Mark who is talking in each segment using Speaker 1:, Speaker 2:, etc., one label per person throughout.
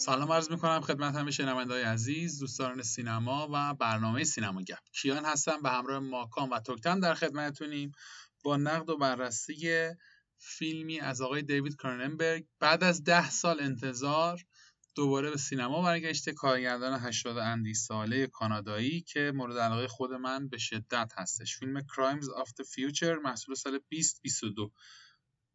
Speaker 1: سلام عرض می‌کنم خدمت همه شنونده های عزیز دوستان سینما و برنامه سینما گپ. کیان هستم به همراه ماکام و توکتم در خدمتتونیم با نقد و بررسی فیلمی از آقای دیوید کرننبرگ. بعد از ده سال انتظار دوباره به سینما برگشته کارگردان 80 اندی ساله کانادایی که مورد علاقه خود من به شدت هستش. فیلم Crimes of the Future محصول سال 2022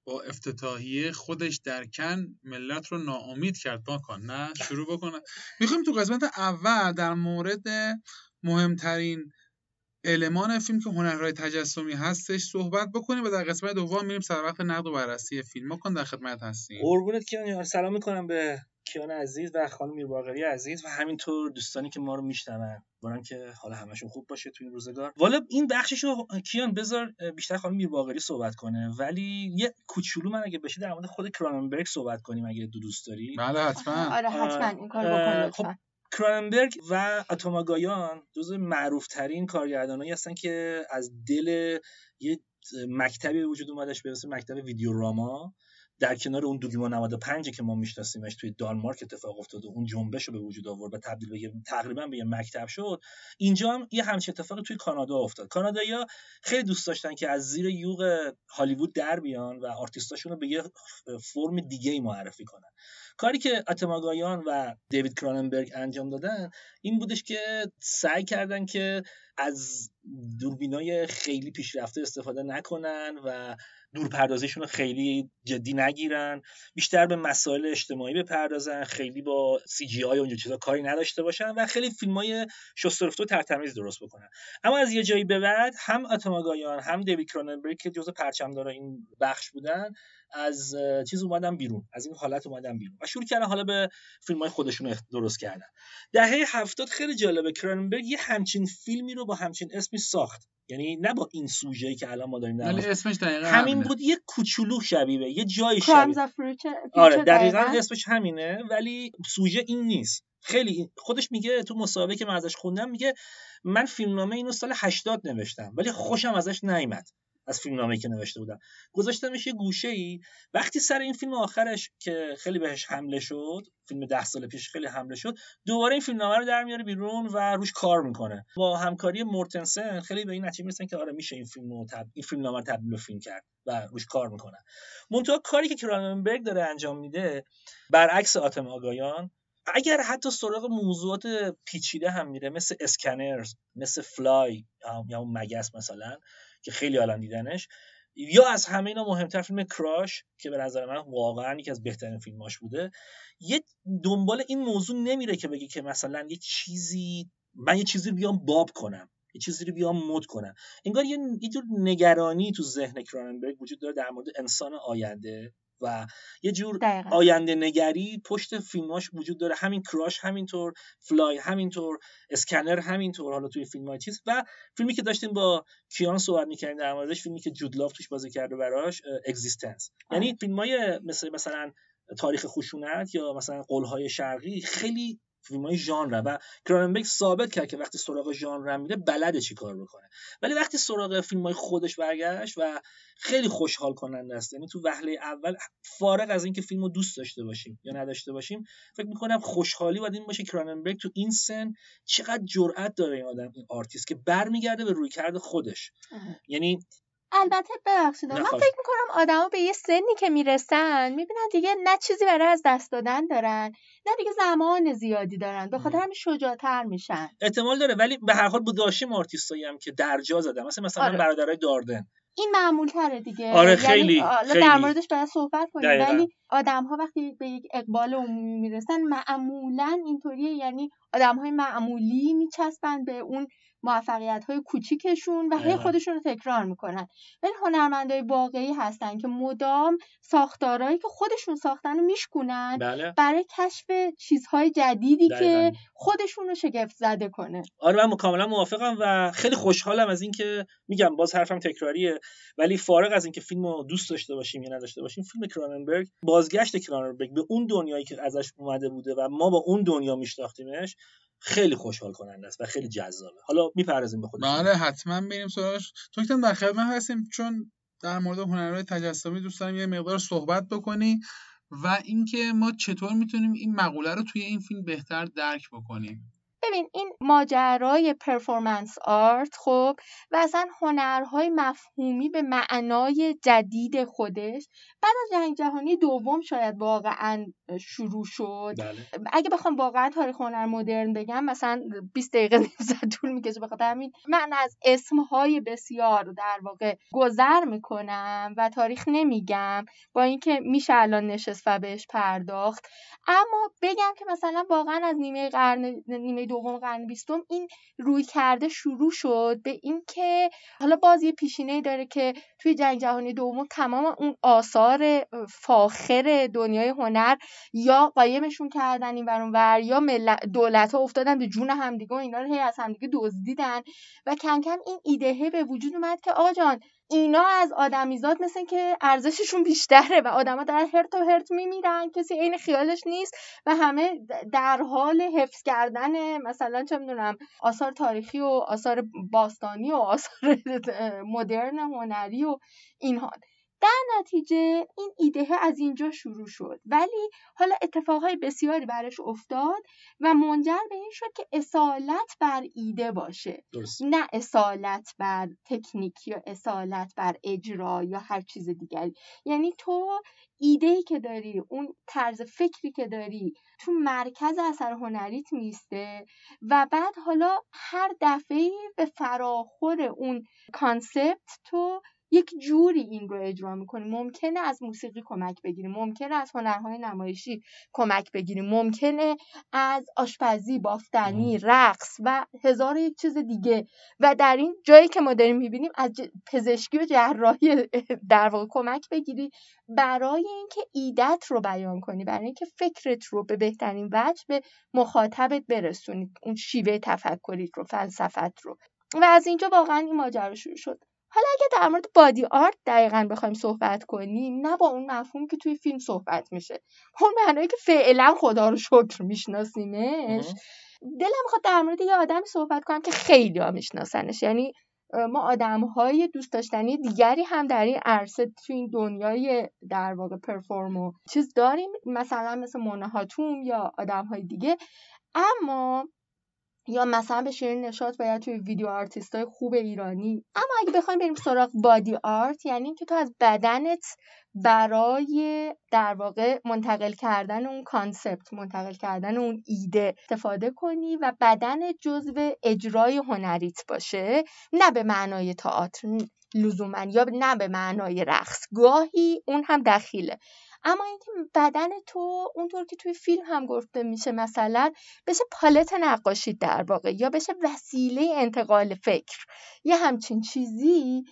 Speaker 1: با افتتاحیه خودش در کن ملت رو ناامید کرد کن نه؟ شروع بکنه. می‌خوایم تو قسمت اول در مورد مهمترین المان فیلم که هنرهای تجسمی هستش صحبت بکنیم و در قسمت دوم میریم سر وقت نقد و بررسی فیلم. کن در خدمت هستیم.
Speaker 2: قربونت کیان سلام می‌کنم به کیان عزیز و خانم میرباقری عزیز و همینطور دوستانی که ما رو میشنون. برام که حالا همشون خوب باشه تو این روزگار. والا این بخششو کیان بذار بیشتر خانم میرباقری صحبت کنه. ولی یه کوچولو من اگه بشه در مورد خود کراننبرگ صحبت کنیم اگه دو دوست داری.
Speaker 1: بله حتما.
Speaker 3: آره حتما. این کار بکن
Speaker 2: خب کرانبرگ و اتوماگایان جز معروف ترین کارگردانایی هستن که از دل یه مکتبی وجود اومدش به اسم مکتب ویدیوراما. در کنار اون دوگما 95 که ما میشناسیمش توی دانمارک اتفاق افتاد و اون جنبش رو به وجود آورد و تبدیل به تقریبا به یه مکتب شد اینجا هم یه همچین اتفاقی توی کانادا افتاد. کانادایی‌ها خیلی دوست داشتن که از زیر یوغ هالیوود در بیان و آرتیستاشون رو به یه فرم دیگه ای معرفی کنن. کاری که اتماگایان و دیوید کراننبرگ انجام دادن این بودش که سعی کردن که از دوربینای خیلی پیشرفته استفاده نکنن و دورپردازیشون رو خیلی جدی نگیرن بیشتر به مسائل اجتماعی بپردازن خیلی با سی جی آی و اونجور چیزا کاری نداشته باشن و خیلی فیلم های شسترفته و ترتمیز درست بکنن. اما از یه جایی به بعد هم اتماگایان هم دیوید کروننبرگ که جزء پرچمدار این بخش بودن از چیز اومدن بیرون از این حالت اومدن بیرون و شروع کردن حالا به فیلم های خودشون درست کردن. دهه هفتاد خیلی جالبه کروننبرگ یه همچین فیلمی رو با همچین اسمی ساخت. یعنی نه با این سوژه که الان ما داریم
Speaker 1: ولی اسمش دقیقاً
Speaker 2: همین بود یه کوچولو شبیه یه جای شبیه. آره دقیقاً اسمش همینه ولی سوژه این نیست. خیلی خودش میگه تو مسابقه که من ازش خوندم میگه من فیلمنامه اینو سال 80 نوشتم ولی خوشم ازش نیامد از فیلم نامه که نوشته بودم. گذاشتمش یه گوشه ای وقتی سر این فیلم آخرش که خیلی بهش حمله شد فیلم ده سال پیش خیلی حمله شد دوباره این فیلم نامه رو در میاره بیرون و روش کار می‌کنه. با همکاری مورتنسن خیلی به این نتیجه می‌رسن که آره میشه این فیلم تب... این فیلم نامه رو تبدیل به فیلم کرد و روش کار می‌کنه. منتها کاری که کراننبرگ داره انجام میده برعکس آتم آگایان اگر حتی سراغ موضوعات پیچیده هم میره مثل اسکنرز مثل فلای یا مگس مثلا که خیلی الان دیدنش. یا از همه اینا مهمتر فیلم کراش که به نظر من واقعا یکی از بهترین فیلماش بوده. یه دنبال این موضوع نمیره که بگه که مثلا یه چیزی من یه چیزی بیام باب کنم یه چیزی رو بیام مد کنم. انگار یه یه جور نگرانی تو ذهن کراننبرگ وجود داره در مورد انسان آینده. و یه جور آینده نگری پشت فیلماش وجود داره. همین کراش همینطور The Fly همینطور Scanners همینطور حالا توی فیلم های چیز. و فیلمی که داشتیم با کیان صحبت می‌کردیم در موردش فیلمی که جود لاو توش بازی کرده براش eXistenZ یعنی فیلم های مثل مثلا تاریخ خشونت یا مثلا قول‌های شرقی خیلی فیلم های ژانر و کراننبرگ ثابت کرد که وقتی سراغ ژانر میره بلده چی کار بکنه ولی وقتی سراغ فیلم های خودش برگشت و خیلی خوشحال کننده است یعنی تو وهله اول فارغ از اینکه فیلم رو دوست داشته باشیم یا نداشته باشیم فکر می‌کنم خوشحالی باید این باشه کراننبرگ تو این سن چقدر جرأت داره این آدم این آرتیست که برمیگرده به رویکرد خودش. یعنی
Speaker 3: البته ببخشید من فکر می‌کنم آدما به یه سنی که می‌رسن می‌بینن دیگه نه چیزی برای از دست دادن دارن نه دیگه زمان زیادی دارن به خاطر همین شجاعتر میشن.
Speaker 2: احتمال داره ولی به هر حال داشتیم آرتیستایی هم که درجا زدن مثلا مثلا آره. برادرای داردن.
Speaker 3: این معمول تره دیگه.
Speaker 2: آره یعنی خیلی, خیلی.
Speaker 3: در موردش باید صحبت کنیم ولی آدم ها وقتی به یک اقبال عمومی می‌رسن معمولا اینطوریه یعنی آدم های معمولی میچسبن به اون موفقیت های کوچیکشون و هی خودشون رو تکرار می‌کنن. ولی هنرمندای واقعی هستن که مدام ساختارهایی که خودشون ساختن رو میشکنن
Speaker 2: بله.
Speaker 3: برای کشف چیزهای جدیدی که خودشون رو شگفت زده کنه.
Speaker 2: آره من کاملا موافقم و خیلی خوشحالم از اینکه میگم باز حرفم تکراریه. ولی فارغ از اینکه فیلم رو دوست داشته باشیم یا نداشته باشیم فیلم کراننبرگ بازگشت کراننبرگ به اون دنیایی که ازش اومده بوده و ما با اون دنیا میشناختیمش. خیلی خوشحال کننده است و خیلی جذابه. حالا می‌پردازیم به خودش
Speaker 1: بله حتما بریم سراغش. تو در خدمت هستیم چون در مورد هنرهای تجسمی دوست دارم یه مقدار صحبت بکنی و اینکه ما چطور می‌تونیم این مقوله رو توی این فیلم بهتر درک بکنیم.
Speaker 3: ببین این ماجرای پرفورمنس آرت خب و اصلا هنرهای مفهومی به معنای جدید خودش بعد از جنگ جهانی دوم شاید واقعا شروع شد. بله. اگه بخوام واقعا تاریخ هنر مدرن بگم مثلا 20 دقیقه نیم طول می‌کشه بخاطر همین. من از اسمهای بسیار در واقع گذر می‌کنم و تاریخ نمیگم با اینکه میشه الان نشست و بهش پرداخت. اما بگم که مثلا واقعا از نیمه قرن نیمه دوم قرن بیستم این روی کرده شروع شد به اینکه حالا باز یه پیشینه داره که توی جنگ جهانی دوم تمام اون آثار فاخر دنیای هنر یا قایمشون کردن این ورون ور یا دولت ها افتادن به جون همدیگه و اینا رو هی از همدیگه دزدیدن و کم کم این ایدهه به وجود اومد که آقا جان اینا از آدمیزاد مثل که ارزششون بیشتره و آدما در هرت و هرت میمیرن کسی عین خیالش نیست و همه در حال حفظ کردن مثلا چه می‌دونم آثار تاریخی و آثار باستانی و آثار مدرن هنری و اینها. در نتیجه این ایده از اینجا شروع شد. ولی حالا اتفاقهای بسیاری برش افتاد و منجر به این شد که اصالت بر ایده باشه. نه اصالت بر تکنیک یا اصالت بر اجرا یا هر چیز دیگری. یعنی تو ایده که داری اون طرز فکری که داری تو مرکز اثر هنریت میسته و بعد حالا هر دفعه به فراخور اون کانسپت تو یک جوری این رو اجرا می‌کنیم ممکنه از موسیقی کمک بگیریم ممکنه از هنرهای نمایشی کمک بگیریم ممکنه از آشپزی بافتنی رقص و هزار یک چیز دیگه. و در این جایی که ما داریم می‌بینیم از پزشکی و جراحی در واقع کمک بگیری برای اینکه ایدت رو بیان کنی برای اینکه فکرت رو به بهترین وجه به مخاطبت برسونی اون شیوه تفکریت رو فلسفت رو. و از اینجا واقعا این ماجرا شروع شد. حالا اگه در مورد بادی آرت دقیقا بخوایم صحبت کنیم نه با اون مفهوم که توی فیلم صحبت میشه. اون معنایی که فعلا خدا رو شکر میشناسیمش. دلم می‌خواد در مورد یه آدمی صحبت کنم که خیلی ها میشناسنش. یعنی ما آدم های دوست داشتنی دیگری هم در این عرصه تو این دنیای در واقع پرفورم و چیز داریم. مثلا مثل مونهاتوم یا آدم های دیگه. اما یا مثلا به شیرین نشاط باید توی video artist های خوب ایرانی. اما اگه بخوایم بریم سراغ body art یعنی اینکه تو از بدنت برای در واقع منتقل کردن اون concept منتقل کردن اون ایده استفاده کنی و بدن جزو اجرای هنریت باشه. نه به معنای تئاتر لزوما یا نه به معنای رقص. گاهی اون هم دخیله. اما اینکه بدن تو اونطور که توی فیلم هم گفته میشه مثلا بشه پالت نقاشی در واقع یا بشه وسیله انتقال فکر. یه همچین چیزی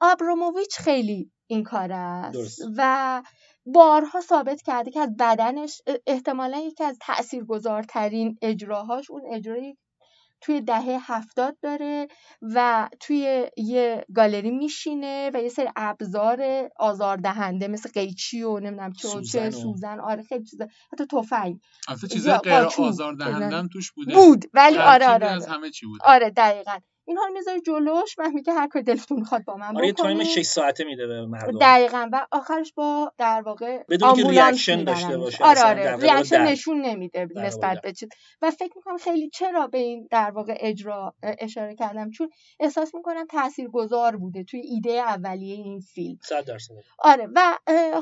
Speaker 3: آبروموویچ خیلی این کار است. و بارها ثابت کرده که از بدنش احتمالا یکی از تاثیرگذارترین اجراهاش اون اجرای توی دهه هفتاد داره و توی یه گالری میشینه و یه سری ابزار آزاردهنده مثل قیچی و نمی‌دونم چه سوزن, سوزن آره خیلی چیزا. حتی تفنگ.
Speaker 1: البته چیزای غیر آزاردهنده توش بوده.
Speaker 3: بود ولی آره آره, آره.
Speaker 1: همه چی بود
Speaker 3: آره دقیقاً. اینها رو می‌ذاری جلوش؟ و میگه هر کاری دلتون می‌خواد با من
Speaker 2: آره time 6 ساعته میده به مردم.
Speaker 3: دقیقاً. و آخرش با در واقع
Speaker 2: بدون که reaction داشته باشه
Speaker 3: آره آره. reaction نشون نمیده نسبت به چیز. و فکر می‌کنم خیلی چرا به این در واقع اجرا اشاره کردم؟ چون احساس می‌کنم تاثیرگذار بوده توی ایده اولیه این فیلم.
Speaker 2: 100 درصد.
Speaker 3: آره. و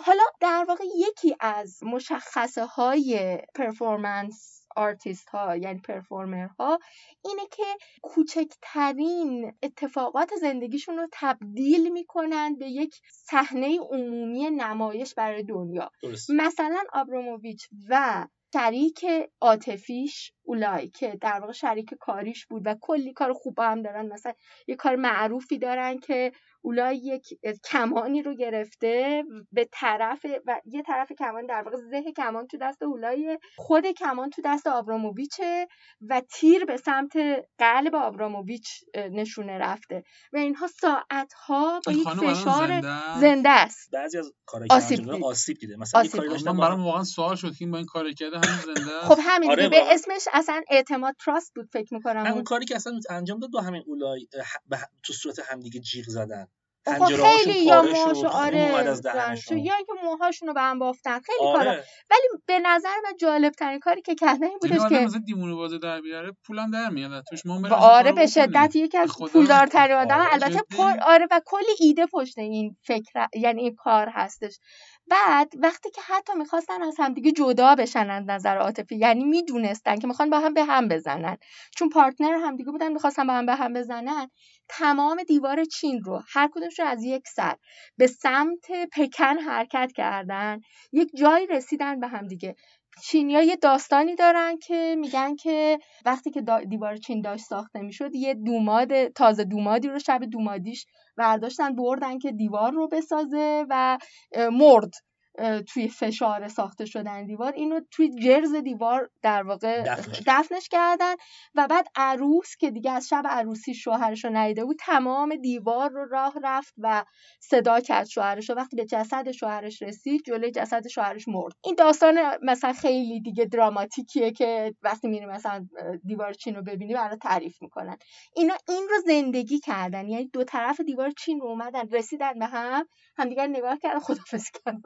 Speaker 3: حالا در واقع یکی از مشخصه های performance artist ها یعنی performer ها اینه که کوچکترین اتفاقات زندگیشون رو تبدیل می‌کنن به یک صحنه عمومی نمایش برای دنیا. مثلا آبروموویچ و شریک عاطفیش اولای که در واقع شریک کاریش بود و کلی کار خوب هم دارن. مثلا یه کار معروفی دارن که اولای یک کمانی رو گرفته به طرف و یه طرف کمان در واقع زه کمان تو دست اولای خود کمان تو دست آبراموویچه و تیر به سمت قلب آبراموویچ نشونه رفته و اینها ساعت ها با یک فشار زنده است؟
Speaker 2: بعضی از کارهای آسیب, آسیب دیده مثلا
Speaker 1: آسیب کاری داشتم برام واقعا سوال شد که با این کار کرده همین زنده
Speaker 3: خب همین آره به اسمش اصلا اعتماد تراست بود فکر می‌کنم
Speaker 2: اون. کاری که اصلا انجام داد با همین اولای تو صورت همدیگه جیغ زدن.
Speaker 3: خیلی یا موهاشو آره یا اینکه موهاشونو به هم بافتن خیلی آره. کارا. ولی به نظر من جالب ترین کاری که کردن این بودش که
Speaker 1: مثلا دیمونه بازه در بیاره پولم در میاد توش ما
Speaker 3: آره به شدت یکی از پولدارترین آدم. آره. البته پر آره و کلی ایده پشت این فکر یعنی این کار هستش. بعد وقتی که حتی می‌خواستن از همدیگه جدا بشن از نظر عاطفی یعنی می‌دونستن که می‌خوان با هم به هم بزنن. چون پارتنر همدیگه بودن می‌خواستن با هم به هم بزنن تمام دیوار چین رو هر کدومش رو از یک سر به سمت پکن حرکت کردن. یک جایی رسیدن به هم دیگه. چینیا یه داستانی دارن که میگن که وقتی که دیوار چین داشت ساخته می‌شد یه دوماد تازه دومادی رو شب دومادیش برداشتن بردن که دیوار رو بسازه و مرد توی فشار ساخته شدن دیوار. اینو توی جرز دیوار در واقع دفنش, کردن و بعد عروس که دیگه از شب عروسی شوهرش رو ندیده بود تمام دیوار رو راه رفت و صدا کرد شوهرش رو. وقتی به جسد شوهرش رسید جلوی جسد شوهرش مرد. این داستان مثلا خیلی دیگه دراماتیکیه که وقتی میری مثلا دیوار چین رو ببینی برای تعریف می‌کنن. اینا این رو زندگی کردن. یعنی دو طرف دیوار چین رو اومدن رسیدن به هم همدیگر نگاه کردن خدافظی کردن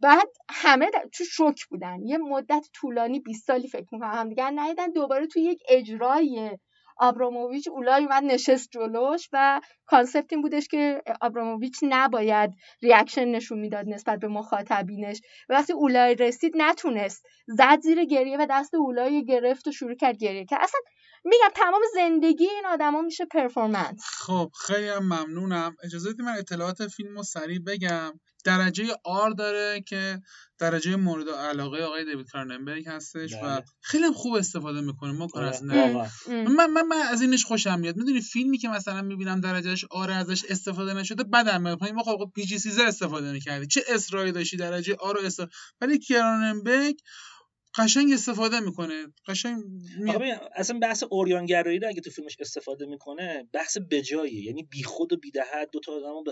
Speaker 3: بعد همه تو شوک بودن. یه مدت طولانی 20 سالی فکر می‌کنم همدیگر ندیدن. دوباره تو یک اجرای آبراموویچ اولای اومد نشست جلوش و concept این بودش که آبراموویچ نباید reaction نشون می‌داد نسبت به مخاطبینش. و وقتی اولای رسید نتونست. زد زیر گریه و دست اولای گرفت و شروع کرد گریه کرد اصلا میگم تمام زندگی این آدما میشه performance.
Speaker 1: خب خیلی هم ممنونم. اجازه بدید من اطلاعات فیلم رو سریع بگم. درجه آر داره که درجه مورد علاقه آقای دیوید کارننبرگ هستش و بله. خیلی خوب استفاده می‌کنه ما کار از نه من, من, من از اینش خوشم میاد. می‌دونی فیلمی که مثلا می‌بینم درجهش آر ازش استفاده نشده بدم میاد ما خب پی جی استفاده می‌کردی. چه اصراری داشتی درجه آر رو استفاده ولی کارننبرگ قشنگ استفاده می‌کنه. قشنگ
Speaker 2: می... اصلا بحث اوریانگرایی رو اگه تو فیلمش استفاده می‌کنه بحث بجاییه. یعنی بیخود و بیدهد دو تا آدمو ب...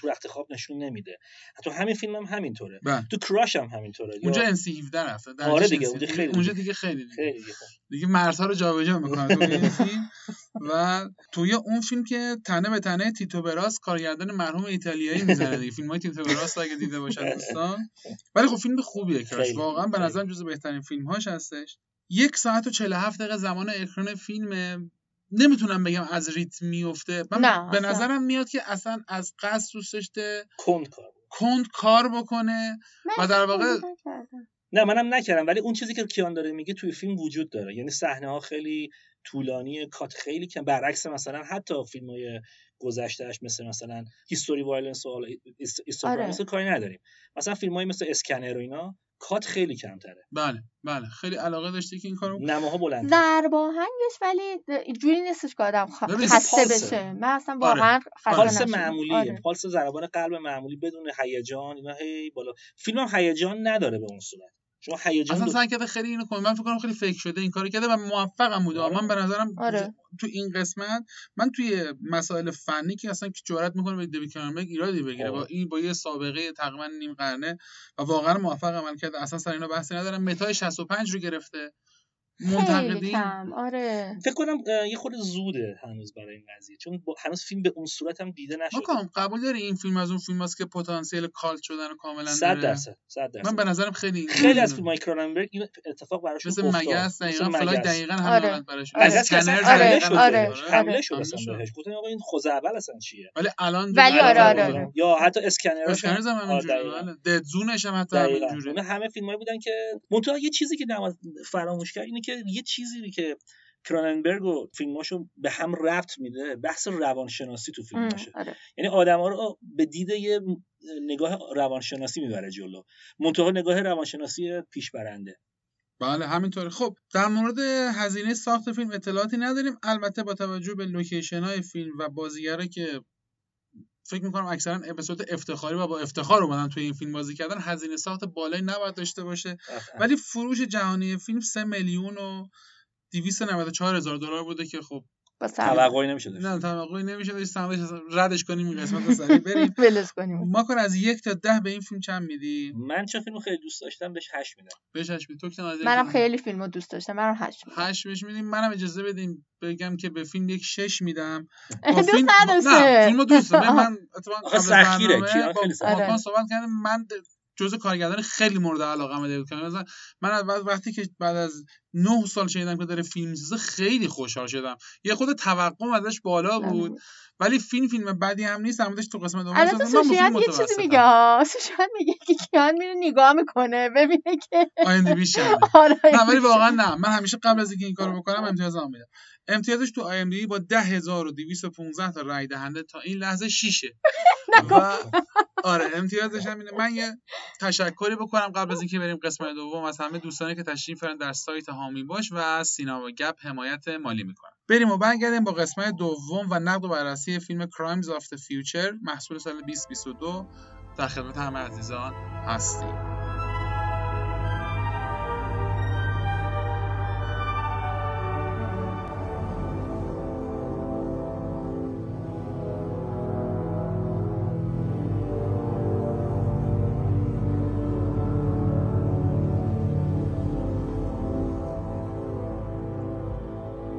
Speaker 2: تو رخت خواب نشون نمیده. حتی همین فیلم هم همینطوره. بله. تو کراش هم همینطوره.
Speaker 1: اونجا ان سی 17 رفته.
Speaker 2: آره دیگه اونجا خیلی
Speaker 1: اونجا دیگه. خیلی دیگه, خیلی دیگه. دیگه مرزها رو جابجا می‌کنه. تو و توی اون فیلم که تنه به تنه تیتو براس کارگردان مرحوم ایتالیایی می‌زنه دیگه. فیلم های تیتو براس اگه دیده باشن دوستان. ولی خب فیلم خوبیه کراش. واقعا به نظرم جزو بهترین فیلم هاش هستش. یک ساعت و 47 دقیقه زمان اکران فیلمه. نمی‌تونم بگم از ریتم میفته من به نظرم میاد که اصلا از قصد دوست داشته
Speaker 2: کند کار
Speaker 1: کند کار بکنه و در واقع
Speaker 2: نه منم نکردم. ولی اون چیزی که کیان داره میگه توی فیلم وجود داره. یعنی صحنه ها خیلی طولانی کات خیلی کم. برعکس مثلا حتی فیلم های گذشتهش مثل مثلا History Violence و آره. کاری نداریم. مثلا فیلم های مثل Scanners و اینا کات خیلی کمتره.
Speaker 1: بله بله. خیلی علاقه داشتی که این کارو
Speaker 2: نماها بلند
Speaker 3: ضرباهنگش ولی جوری نیستش که آدم خسته بشه. من اصلا. واقعا
Speaker 2: آره. پالس معمولیه. آره. پالس ضربان قلب معمولی بدون هیجان. اینا هی بالا. فیلم هم هیجان نداره به اون صورت. شما هیجان
Speaker 1: اصلا سعی کرده خیلی اینو کنه من فکر کنم خیلی فکر شده این کارو کرده و موفقم بوده آره. من به نظرم آره. تو این قسمت من توی مسائل فنی که اصلا که جرئت می‌کنه به دیوید کرنبرگ ایرادی بگیره با این با یه سابقه تقریبا نیم قرنه و واقعا موفق عمل کرده اصلا سر اینا بحثی ندارم متای 65 رو گرفته
Speaker 3: منتقدین؟ آره.
Speaker 2: فکر کنم یه خود زوده هنوز برای این قضیه. چون هنوز فیلم به اون صورت هم دیده نشده.
Speaker 1: مکام قبول داری این فیلم از اون فیلم هست که پتانسیل کالت شدن و کاملا
Speaker 2: 100 درصد 100 درصد.
Speaker 1: من به نظرم خیلی
Speaker 2: خیلی از فیلم کروننبرگ این اتفاق براش
Speaker 1: مثل مگس دقیقاً فلاگ دقیقاً همین
Speaker 2: آره.
Speaker 1: براش.
Speaker 2: اسکنر آره. آره. حمله شد اصلا بهش. گفتن آقا این خوز اول اصلا چیه؟
Speaker 1: ولی الان
Speaker 3: ولی آره آره.
Speaker 2: یا حتی اسکنر
Speaker 1: اسکنر هم همینجوریه بله. دد زونش هم حتی همینجوریه
Speaker 2: همه فیلمایی بودن که منتها یه چیزی که فراموش کرد اینه که یه چیزی که کروننبرگ و فیلماشو به هم ربط میده بحث روانشناسی تو فیلماشه. آره. یعنی آدما رو به دید یه نگاه روانشناسی می‌بره جلو. منتها نگاه روانشناسی پیش برنده
Speaker 1: بله همینطوره. خب در مورد هزینه ساخت فیلم اطلاعاتی نداریم. البته با توجه به لوکیشن های فیلم و بازیگره که فکر می‌کنم اکثرا اپیزود افتخاری و با افتخار اومدن توی این فیلم بازی کردن هزینه ساخت بالایی نباید داشته باشه. ولی فروش جهانی فیلم 3 میلیون و 294 هزار دلار بوده که خب
Speaker 2: توقعی نمیشه
Speaker 1: نه توقعی نمیشه داشت ردش کنیم این قسمت رو سریع بریم.
Speaker 3: ولش کنیم.
Speaker 1: ما کن از یک تا ده به این فیلم چند میدی؟
Speaker 2: من چه فیلمو خیلی دوست داشتم بهش 8 میدم.
Speaker 1: بهش 8 میدم تو
Speaker 3: منم خیلی فیلمو دوست داشتم. منم 8
Speaker 1: میدم. 8 بهش میدیم. منم اجازه بدیم بگم که به فیلم یک 6 میدم.
Speaker 3: با فیلم نه
Speaker 1: فیلمو دوست دارم. من اتفاقا
Speaker 2: سختگیره خیلی
Speaker 1: صحبت کردم من جزء کارگردان خیلی مورد علاقه من دیوید مثلا من وقتی که بعد از 9 سال شنیدم که داره فیلم می‌سازه خیلی خوشحال شدم. یه خود توقع ازش بالا بله. بود. ولی فیلم فیلم بعدی هم نیست همونش تو قسمت دوم
Speaker 3: الان سوشیان یه چیزی میگه سوشیان میگه که کیان میره نگاه می‌کنه ببینه که
Speaker 1: آینده بیشتر آره، نه ولی واقعا نه. من همیشه قبل از اینکه این کارو بکنم امتیازم میدم. امتیازش تو آی ام دی با 10215 تا رای دهنده تا این لحظه شیشه. و آره امتیازش هم اینه. من یه تشکری بکنم قبل از اینکه بریم قسمت دوم از همه دوستانی که تشریف دارن در سایت هامی باش و سینما گپ حمایت مالی می‌کنن. بریم و برگردیم با قسمت دوم و نقد و بررسی فیلم Crimes of the Future. محصول سال 2022 در خدمت همه عزیزان هستیم.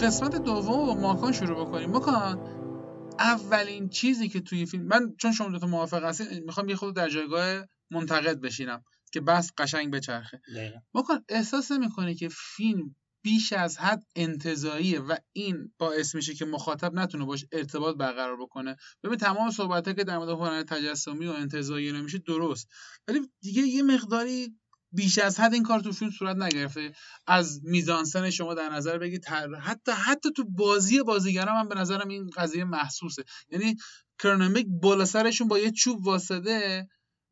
Speaker 1: قسمت دوم با ماکان شروع بکنیم. ماکان اولین چیزی که توی فیلم من چون شما دو موافق هستید می‌خوام یه خود در جایگاه منتقد بشینم که بس قشنگ بچرخه. ماکان احساس نمی‌کنه که فیلم بیش از حد انتظاییه و این باعث میشه که مخاطب نتونه باش ارتباط برقرار بکنه؟ ببین تمام صحبت که در مورد هنر تجسمی و انتظایی نمیشه درست. ولی دیگه یه مقداری بیش از حد این کار تو فیلم صورت نگرفته. از میزانسن شما در نظر بگید حتی حتی تو بازی بازیگرا من به نظرم این قضیه محسوسه. یعنی کرنمیک بالا سرشون با یه چوب واسطه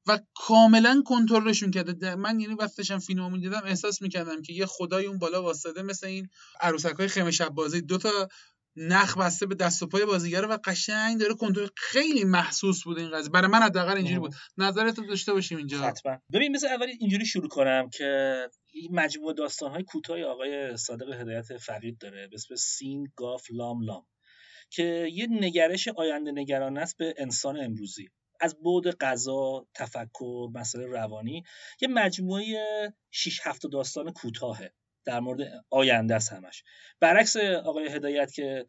Speaker 1: و کاملا کنترلشون کرده. من یعنی وقتشم فیلمو می‌دیدم احساس می‌کردم که یه خدای اون بالا واسطه مثل این عروسک های خیمه شب بازی. دو تا نخ بسته به دست و پای بازیگر و قشنگ داره کنترل خیلی محسوس بود این قضیه. برای من حداقل اینجوری بود. نظرت رو داشته باشیم اینجا.
Speaker 2: حتما. ببین مثل اولی اینجوری شروع کنم که مجموعه داستان های کوتاه آقای صادق هدایت فقید داره. به اسم سین گاف لام لام. که یه نگرش آینده نگران است به انسان امروزی. از بود غذا تفکر مسئله روانی یه مجموعه 6 هفت داستان کوتاهه. در مورد آینده است همش. برعکس آقای هدایت که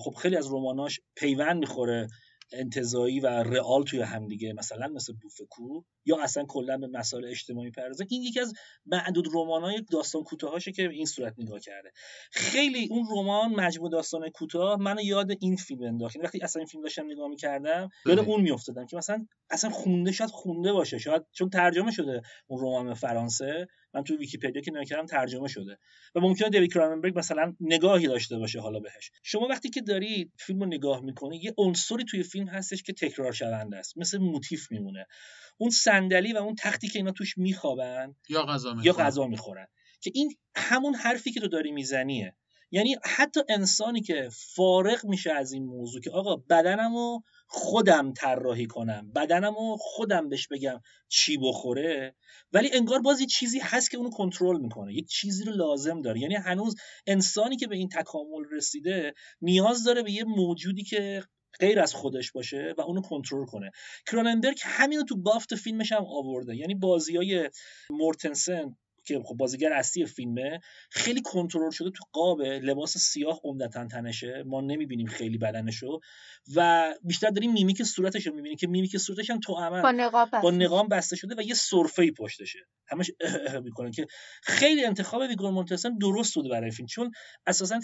Speaker 2: خب خیلی از رماناش پیوند می‌خوره انتظایی و رئال توی هم دیگه مثلا مثل بوفکو. یا اصلا کلا به مسائل اجتماعی پردازه. این یکی از معدود رمانای داستان کوتاهاشه که این صورت نگاه کرده. خیلی اون رمان مجموع داستان کوتاه منو یاد این فیلم انداخت. یعنی وقتی اصلا این فیلم داشتم نگاه می‌کردم یاد اون میافتادم که مثلا اصلا خونده شاید خونده باشه. شاید چون ترجمه شده اون رمان فرانسه. من تو ویکی‌پدیا که نگاه کردم ترجمه شده. و ممکنه دیوید کراننبرگ مثلا نگاهی داشته باشه حالا بهش. شما وقتی که داری فیلم رو نگاه می‌کنی یه عنصری توی فیلم هستش که تکرار شونده است. مثل موتیف میمونه. اون صندلی و اون تختی که اینا توش میخوابن
Speaker 1: یا غذا
Speaker 2: یا غذا می‌خورن. که این همون حرفی که تو داری میزنیه. یعنی حتی انسانی که فارغ میشه از این موضوع که آقا بدنمو خودم طراحی کنم بدنمو خودم بهش بگم چی بخوره ولی انگار باز یه چیزی هست که اونو کنترل می‌کنه. یک چیزی رو لازم داره. یعنی هنوز انسانی که به این تکامل رسیده نیاز داره به یه موجودی که غیر از خودش باشه و اونو کنترل کنه. کروننبرگ همینو تو بافت فیلمش هم آورده. یعنی بازی های مورتنسن که خب بازیگر اصلی فیلمه خیلی کنترل شده تو قاب لباس سیاه عمدتا تنشه ما نمی‌بینیم خیلی بدنشو و بیشتر داریم mimic صورتش رو می‌بینیم که mimic صورتش هم تو عمل
Speaker 3: با نقاب
Speaker 2: بسته, با نقاب بسته شده و یه سرفه پشتشه. همش می‌کنه که خیلی انتخاب ویگو مورتنسن درست بود برای فیلم چون اساسا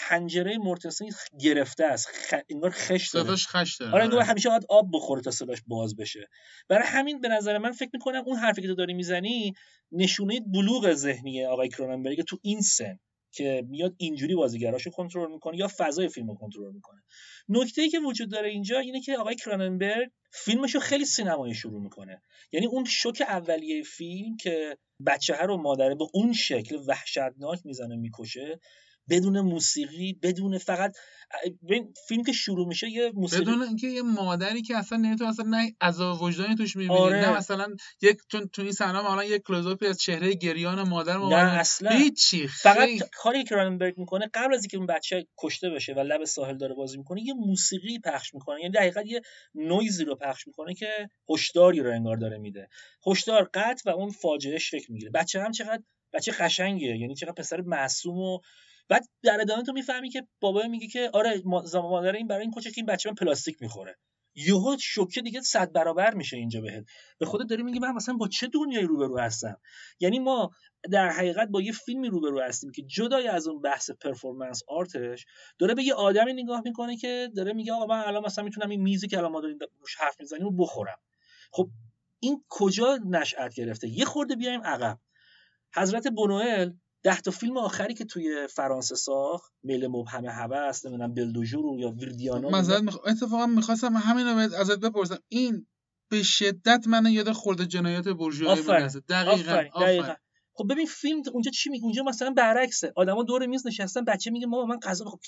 Speaker 2: حنجره مورتنسن گرفته است خ... انگار خش
Speaker 1: داره. خش داره.
Speaker 2: آره انگار همیشه باید آب بخوره تا صداش باز بشه. برای همین به نظر من فکر می‌کنم اون حرفی که تو داری می‌زنی نشونه بلوغ ذهنی آقای کروننبرگ تو این سن که میاد اینجوری بازیگراشو کنترل می‌کنه یا فضای فیلم رو کنترل می‌کنه. نکته ای که وجود داره اینجا اینه که آقای کروننبرگ فیلمشو خیلی سینمایی شروع می‌کنه. یعنی اون شوک اولیه فیلم که بچه رو مادره به اون شکل وحشتناک می‌زنه می‌کشه بدون موسیقی بدون فقط فیلم که شروع میشه یه موسیقی
Speaker 1: بدون اینکه یه مادری که اصلا نمی‌تونه اصلا نه عذاب وجدانی توش می‌بینی آره. نه مثلا یک چون تو این صحنه حالا یک کلوزآپی از چهره گریان مادر
Speaker 2: نه اصلا.
Speaker 1: هیچی
Speaker 2: فقط کاری که راننبرگ می‌کنه قبل از اینکه اون بچه کشته بشه و لب ساحل داره بازی می‌کنه یه موسیقی پخش می‌کنه یعنی دقیقا یه نویزی رو پخش می‌کنه که هشداری رو انگار داره میده. هشدار قطع و اون فاجعه شکل می‌گیره. بچه هم چقدر بچه قشنگه یعنی چقدر پسر معصوم و بعد در ادامه تو می‌فهمی که بابا میگه که آره مادر این برای این کوچه این بچه من پلاستیک می‌خوره. یهو شوکه دیگه صد برابر میشه اینجا بهت. به خودت داری میگی من مثلا با چه دنیایی روبرو هستم؟ یعنی ما در حقیقت با یه فیلمی روبرو هستیم که جدای از اون بحث پرفورمنس آرتش داره به یه آدمی نگاه می‌کنه که داره میگه آقا من الان مثلا می‌تونم این میزی که الان ما داریم روش حرف می‌زنیم رو بخورم. خب این کجا نشأت گرفته؟ یه خورده بیایم عقب. حضرت بونوئل ده تا فیلم آخری که توی فرانسه ساخت میل مبهم هوس نمی‌دونم بلدوژور یا ویردیانو
Speaker 1: مثلا مخ... اتفاقا می‌خواستم همین رو ازت بپرسم. این به شدت من یاد خورده جنایات برجوایی
Speaker 2: میندازه دقیقاً. دقیقاً. خب ببین فیلم اونجا چی میگه؟ اونجا مثلا برعکسه. آدما دور میز نشستن بچه میگه مامان من غذا بخورم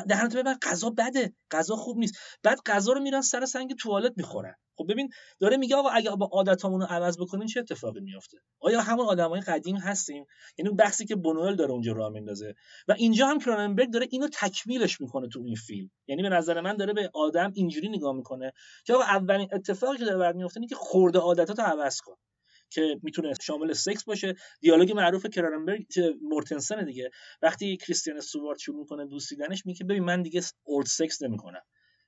Speaker 2: دهنتو ببر غذا بده. غذا خوب نیست. بعد غذا رو میرن سر سنگ توالت می‌خورن. خب ببین داره میگه آقا اگه با عادتامون رو عوض بکنیم چه اتفاقی میافته؟ آیا همون آدمای قدیم هستیم؟ یعنی اون بحثی که بونوئل داره اونجا راه میندازه. و اینجا هم کروننبرگ داره اینو تکمیلش می‌کنه تو این فیلم. یعنی به نظر من داره به آدم اینجوری نگاه می‌کنه که آقا اولین اتفاقی که داره میفته اینه که خورده عادتاتو عوض کن. که می‌تونه شامل سکس باشه. دیالوگ معروف کرارنبرگ مورتنسن دیگه. وقتی کریستیان استوارت شروع می‌کنه بوسیدنش میگه ببین من دیگه اولد سکس نمی‌کنم.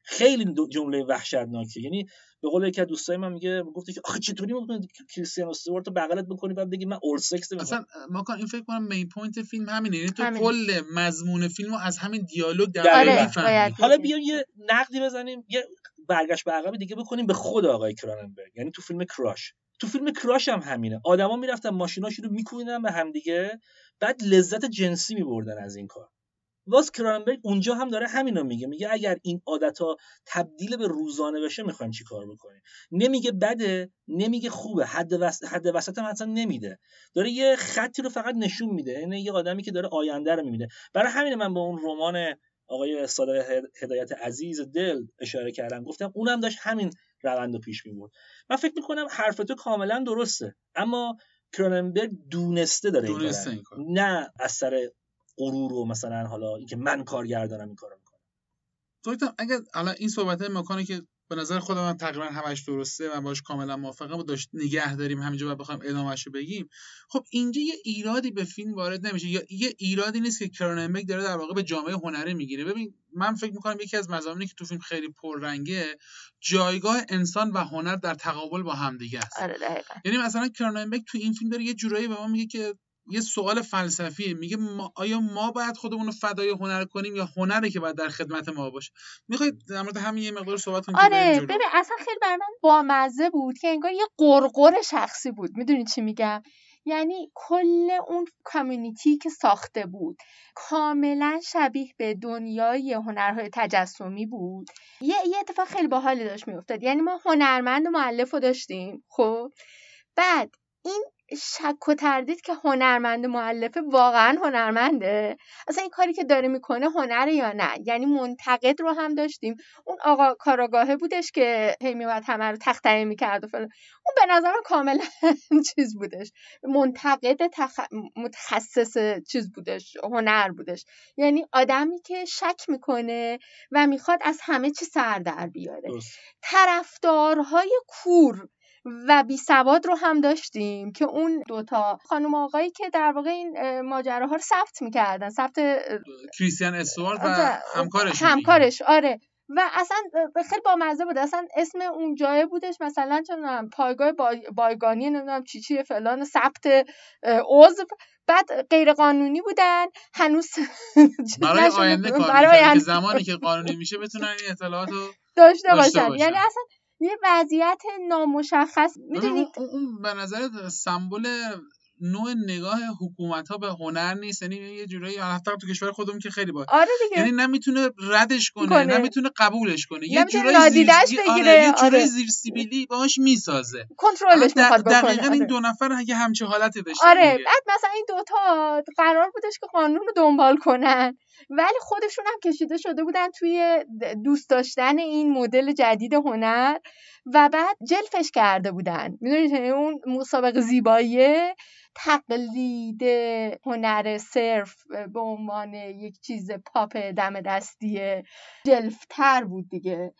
Speaker 2: خیلی جمله وحشتناکه یعنی به قول یکی از دوستای من میگه گفته که آخه چطوری ممکنه کریستیان استوارت رو بغلت بکنی بعد بگی من اول سکس
Speaker 1: اصلا ما کان این فکر کنم مین پوینت فیلم همینه. یعنی تو همین. کل مضمون فیلم رو از همین دیالوگ در
Speaker 2: آره. حالا بیا یه نقدی بزنیم یه برگشت به عقب دیگه بکنیم به خود آقای کراننبرگ یعنی تو فیلم کراش. تو فیلم کراش هم همینه. آدما می‌رفتن ماشیناشون رو میکوبیدن به همدیگه بعد لذت جنسی میبردن از این کار. واس کرانبرگ اونجا هم داره همینو میگه. میگه اگر این عادت ها تبدیل به روزانه بشه می‌خوایم چی کار بکنیم؟ نمیگه بده نمیگه خوبه. حد, وس... حد وسط هم اصلا نمیده. داره یه خطی رو فقط نشون میده. یعنی یه آدمی که داره آینده رو می‌بینه. برای همین من با اون رمان آقای صادق هدایت عزیز دل اشاره کردم. گفتم اونم داشت همین روند رو پیش می‌برد. من فکر می‌کنم حرف تو کاملا درسته اما کروننبرگ دونسته داره دونسته این کار. نه از سر غرور و مثلا حالا اینکه من کارگردانم این کارو می‌کنم.
Speaker 1: دکتر اگر الان این صحبت مکانی که به نظر خود من تقریبا همش درسته. و باش کاملا موافقم و داشت نگه داریم. همینجا و بخوایم ادامهش رو بگیم. خب اینجا یه ایرادی به فیلم وارد نمیشه. یا یه ایرادی نیست که کروننبرگ داره در واقع به جامعه هنری می‌گیره. ببین من فکر می‌کنم یکی از مضامینی که تو فیلم خیلی پررنگه جایگاه انسان و هنر در تقابل با همدیگه است.
Speaker 3: آره
Speaker 1: یعنی مثلا کروننبرگ تو این فیلم داره یه جورایی به ما میگه که یه سوال فلسفیه. میگه ما آیا ما باید خودمون رو فدای هنر کنیم یا هنره که باید در خدمت ما باشه؟ می‌خواید در مورد همین یه مقدار صحبت کنیم
Speaker 3: آره ببین اصلا خیلی بر من بامزه بود که انگار یه قرقر شخصی بود. می‌دونی چی میگم؟ یعنی کل اون کامیونیتی که ساخته بود کاملا شبیه به دنیای هنرهای تجسمی بود. یه, یه اتفاق خیلی باحالی داشت میافتاد. یعنی ما هنرمند و معلف رو داشتیم خب؟ بعد این شک و تردید که هنرمند معلفه واقعا هنرمنده. اصلا این کاری که داره می‌کنه هنره یا نه؟ یعنی منتقد رو هم داشتیم. اون آقا کاراگاهه بودش که هی میومد همه رو تختره می‌کرد و فلان. اون به نظرم کاملا چیز بودش. منتقد تخ... متخصص چیز بودش هنر بودش. یعنی آدمی که شک می‌کنه و می‌خواد از همه چی سر در بیاره. طرفدارهای کور و بی سواد رو هم داشتیم که اون دوتا خانم آقایی که در واقع این ماجراها رو ثبت می‌کردن ثبت
Speaker 1: کریستیان استوارد و همکارش
Speaker 3: همکارش آره. و اصلا خیلی بامزه بود. اصلا اسم اون جایه بودش مثلا چون پایگاه بایگانی نمی‌دونم چی چی فلان ثبت عضو. بعد غیر قانونی بودن. هنوز
Speaker 1: برای آینده کار زمانی که قانونی میشه بتونن این اطلاعات رو
Speaker 3: داشته, باشن. یعنی اصلا یه وضعیت نامشخص می‌دونید
Speaker 1: اون به نظر سمبل نوع نگاه حکومت ها به هنر نیست؟ یعنی یه جورایی حتی تو کشور خودمون که خیلی با
Speaker 3: آره دیگه.
Speaker 1: یعنی نمی‌تونه ردش کنه, کنه. نمی‌تونه قبولش کنه.
Speaker 3: یه جورایی زیر آره یه
Speaker 1: جورایی آره. زیر سیبیلی باهاش می‌سازه.
Speaker 3: کنترلش می‌خواد بکنه
Speaker 1: دقیقاً این دو نفر اگه همچه حالتی داشتن
Speaker 3: آره بعد مثلا این دوتا قرار بودش که قانون رو دنبال کنن. ولی خودشون هم کشیده شده بودن توی دوست داشتن این مدل جدید هنر و بعد جلفش کرده بودن. می‌دونید اون مسابقه زیبایی تقلید هنر صرف به عنوان یک چیز پاپ دم دستی جلفتر بود دیگه.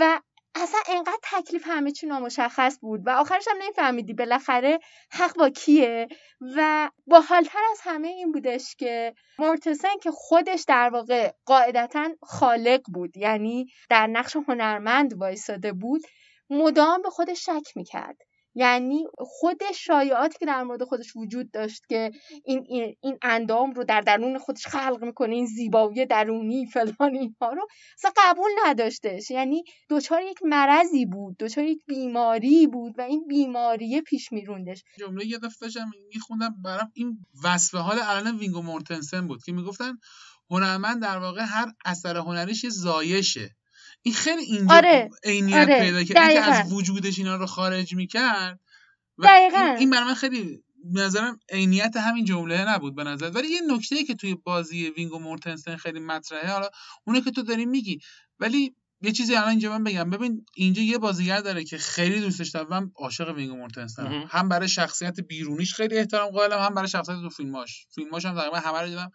Speaker 3: و اصلا انقدر تکلیف همه چی نامشخص بود و آخرش هم نمیفهمیدی بالاخره حق با کیه و با حالتر از همه این بودش که مورتسن که خودش در واقع قاعدتا خالق بود یعنی در نقش هنرمند وایساده بود مدام به خودش شک می‌کرد. یعنی خود شایعاتی که در مورد خودش وجود داشت که این, این, اندام رو در درون خودش خلق می‌کنه این زیبایی درونی فلان اینها رو اصلا قبول نداشتش. یعنی دچار یک مرضی بود دچار یک بیماری بود و این بیماری پیش میروندش.
Speaker 1: جمله یه دفعه داشتم میخوندم برام این وصف حال الان ویگو مورتنسن بود که می‌گفتن هنرمند در واقع هر اثر هنریش زایشه. این خیلی اینجا آره. عینیت آره. پیدا کرد اینکه از وجودش اینا رو خارج می‌کرد و دقیقا. این برای من خیلی نظرم عینیت همین جمله نبود به نظر. ولی یه نکته که توی بازی ویگو مورتنسن خیلی مطرحه حالا اونه که تو داری میگی. ولی یه چیزی الان اینجا من بگم. ببین اینجا یه بازیگر داره که خیلی دوستش دارم من عاشق ویگو مورتنسن هم برای شخصیت بیرونیش خیلی احترام قائلم هم برای شخصیت تو فیلماش. فیلماش هم تقریبا همه رو دیدم.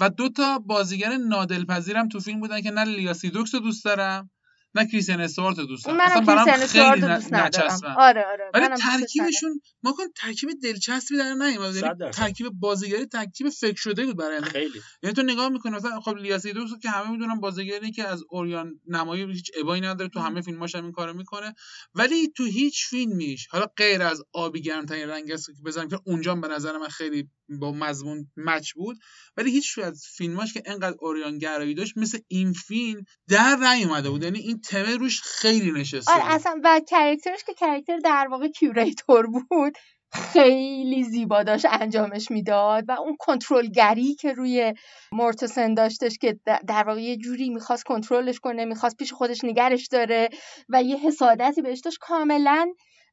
Speaker 1: و دو تا بازیگر نادلپذیرم تو فیلم بودن که نه لیاسی دوکس رو دوست دارم نه کریستین استوارت دوست دارم.
Speaker 3: اصلا برام خیلی نچسبن. آره آره
Speaker 1: ولی ترکیبشون ما کن ترکیب دلچسبی در نیومد. یعنی ترکیب بازیگری ترکیب فکر شده بود برای
Speaker 2: خیلی.
Speaker 1: یعنی تو نگاه می‌کنی مثلا خب لیاسی دوکس که همه می‌دونن بازیگری که از اوریان نمایی هیچ ابایی نداره تو همه فیلماش هم این کارو می‌کنه. ولی تو هیچ فیلمیش حالا غیر از آبی گرمترین رنگ است که بزنم که اونجا به نظر من خیلی با مضمون match بود. ولی هیچ از فیلماش که انقدر عریان گرایی داشت مثل این فیلم در نیومده بود. یعنی این تمه روش خیلی نشسته
Speaker 3: آره اصلا و character ش که character در واقع curator بود خیلی زیبا داشت انجامش می‌داد و اون کنترلگری که روی مورتسن داشتش که در واقع یه جوری می‌خواست کنترلش کنه می‌خواست پیش خودش نگرش داره و یه حسادتی بهش داشت کاملا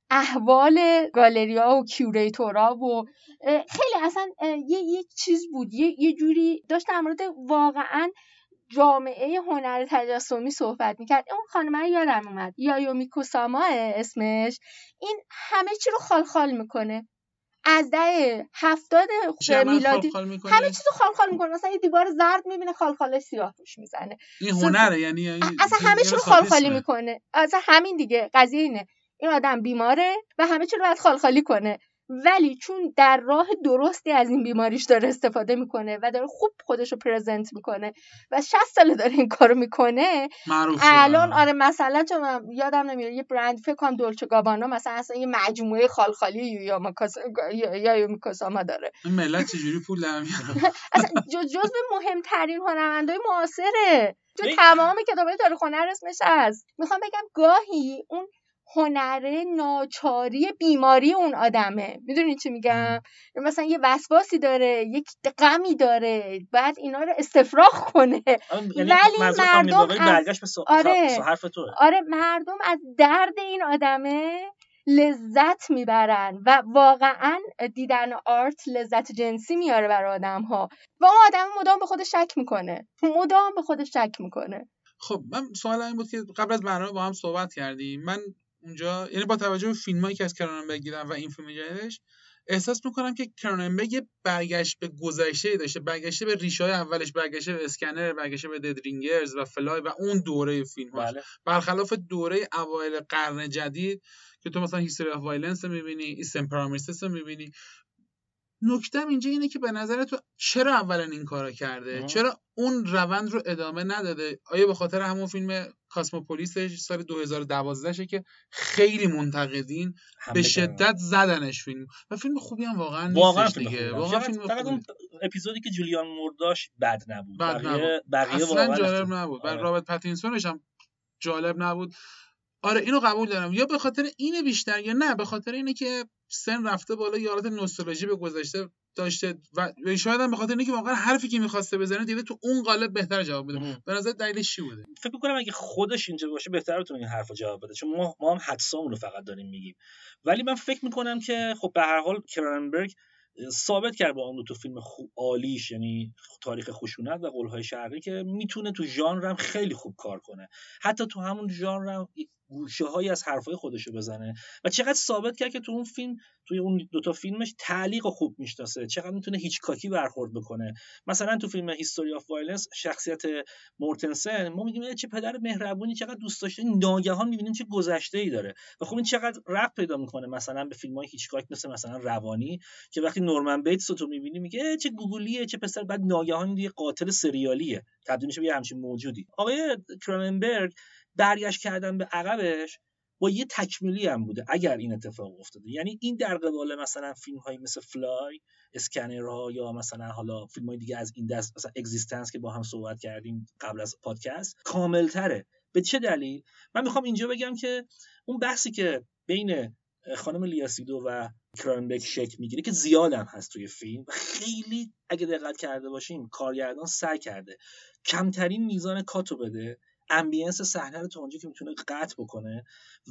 Speaker 3: احوال گالریا و کیوریتورا و خیلی اصلا یه, یه چیز بود یه, یه جوری داشت در مورد واقعا جامعه هنر تجسمی صحبت می‌کرد. اون خانم رو یادم اومد. یایومی کوساما اسمش. این همه چی رو خال خال می‌کنه. از ده هفتاد میلادی همه چیز رو خال خال می‌کنه. مثلا یه دیوار زرد می‌بینه خال خالش سیاه روش می‌زنه.
Speaker 1: این هنره یعنی
Speaker 3: اصلا همه چی رو خال خالی می‌کنه. اصلا همین دیگه. قضیه اینه. این آدم بیماره و همه چی رو باید خال خالی کنه. ولی چون در راه درستی از این بیماریش داره استفاده می‌کنه و داره خوب خودش رو پرزنت می‌کنه و 60 ساله داره این کارو می‌کنه الان آره مثلا چون یادم نمیاد یه برند فکر کنم دولچه گابانا مثلا اصلا یه مجموعه خالخالی یا مکاس یا یا میکاساما داره.
Speaker 1: این ملت چجوری پول در
Speaker 3: اصلا جزء مهمترین هنرمندای معاصره. تو تمام کتابای تاریخ هنر اسمش هست می‌خوام بگم گاهی اون هنر ناچاری بیماری اون آدمه. می‌دونی چی میگم؟ مثلا یه وسواسی داره یک غمی داره بعد اینا رو استفراغ کنه.
Speaker 2: یعنی ولی مردم از... آره.
Speaker 3: آره مردم از درد این آدمه لذت می‌برن و واقعا دیدن آرت لذت جنسی میاره برای آدم ها و اون آدم مدام به خودش شک می‌کنه. مدام به خودش شک می‌کنه.
Speaker 1: خب من سوال این بود که قبل از برنامه با هم صحبت کردیم من اونجا یعنی با توجه به فیلمایی که از کروننبرگ دیدم و این فیلم جدیدش احساس می‌کنم که کروننبرگ برگشت به گذشته داشته برگشته به ریشه های اولش برگشته به اسکنر برگشته به ددرینگرز و فلای و اون دوره فیلم بله. برخلاف دوره اوایل قرن جدید که تو مثلا History of Violence می‌بینی Eastern Promises رو می‌بینی نکتم اینجا اینه که به نظر تو چرا اولا این کارا کرده؟ چرا اون روند رو ادامه نداده؟ آیا به خاطر همون فیلم Cosmopolis ش سال 2012 شه که خیلی منتقدین به شدت زدنش فیلم. و فیلم خوبی هم واقعا
Speaker 2: واقعا
Speaker 1: نیستش دیگه.
Speaker 2: واقعا فیلم فقط اون اپیزودی که جولیان مور داش بد نبود.
Speaker 1: بد بقیه نبود. بقیه اصلا جالب نبود. آره. رابرت پاتینسونش هم جالب نبود. آره اینو قبول دارم. یا به خاطر اینه بیشتر یا نه به خاطر اینه که سن رفته بالا یارات نوستالژی به گذشته داشته و شاید هم به خاطر اینکه واقعا حرفی که می‌خواسته بزنه دیده تو اون قالب بهتر جواب بده. به نظر دلیلش چی بوده؟
Speaker 2: فکر می‌کنم اگه خودش اینجا باشه بهتر بتونه این حرفو جواب بده. چون ما ما هم حدسامون رو فقط داریم میگیم. ولی من فکر می‌کنم که خب به هر حال کرنبرگ ثابت کرد با اون دو تا فیلم عالیش یعنی تاریخ خشونت و قولهای شرقی که می‌تونه تو ژانر هم خیلی خوب کار کنه. حتی تو همون ژانر هم گوشه هایی از حرفای خودشو بزنه و چقدر ثابت کرد که تو اون فیلم توی اون دوتا فیلمش تعلیق خوب می‌شناسه چقدر می‌تونه هیچکاکی برخورد بکنه. مثلا تو فیلم History of Violence شخصیت مورتنسن ما میگیم چه پدر مهربونی چقدر دوست داشته. ناگهان می‌بینیم چه گذشته ای داره. و خب این چقدر ربط پیدا می‌کنه مثلا به فیلم های هیچکاک مثل مثلا روانی که وقتی نورمن بیتس رو تو می‌بینی میگه چه گوگلیه چه پسر بعد ناگهان یه قاتل سریالیه. تبدیل میشه به همچین موجودی. آقای کروننبرگ برگشت کردن به عقبش با یه تکمیلی هم بوده اگر این اتفاق افتاده. یعنی این در قبال مثلا فیلم هایی مثل فلای اسکنرها یا مثلا حالا فیلم های دیگه از این دست مثلا اگزیستنس که با هم صحبت کردیم قبل از پادکست کامل تره به چه دلیل؟ من می‌خوام اینجا بگم که اون بحثی که بین خانم لیاسیدو و کرانبک شک می‌گیره که زیاد هم هست توی فیلم خیلی اگه دقت کرده باشیم کارگردان سعی کرده کمترین میزان کاتو بده امبینس صحنه رو تا اونجا که می‌تونه قطع بکنه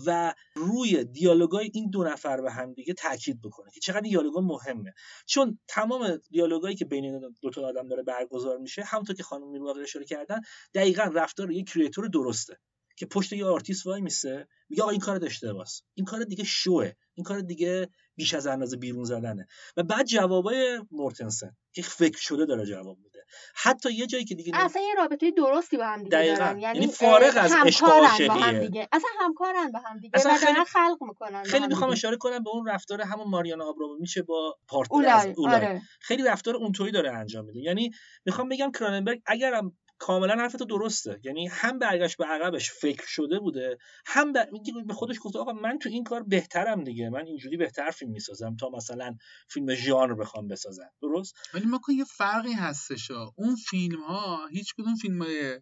Speaker 2: و روی دیالوگای این دو نفر به هم دیگه تاکید بکنه که چقدر دیالوگا مهمه. چون تمام دیالوگایی که بین دو تا آدم داره برگزار میشه همونطور که خانم میرواقع اشاره کردن دقیقا رفتار یک curator درسته. که پشت یه آرتیست وایمیسه میگه آقا این کار داشته باش این کار دیگه شوه. این کار دیگه بیش از اندازه بیرون زدنه. و بعد جوابای مورتنسن که فکر شده داره جواب میده. حتی یه جایی که دیگه
Speaker 3: اصلا یه رابطه درستی با هم دیگه دارن.
Speaker 2: یعنی, یعنی فارغ از عشق
Speaker 3: با هم دیگه. اصلا همکارن با هم دیگه اصلا خیلی خلق می‌کنن
Speaker 2: خیلی می‌خوام اشاره کنم به اون رفتار همون مارینا آبراموویچ با partner از اولای. آره. خیلی رفتار اونطوری داره انجام میده. یعنی می‌خوام بگم کراننبرگ اگرم کاملا حرفتو درسته. یعنی هم برگشت به عقبش فکر شده بوده هم به خودش گفته آقا من تو این کار بهترم دیگه من اینجوری بهتر فیلم می‌سازم تا مثلا فیلم ژانر بخوام بسازم. درست؟
Speaker 1: ولی ما یه فرقی هستش اون فیلم ها هیچ کدوم فیلم های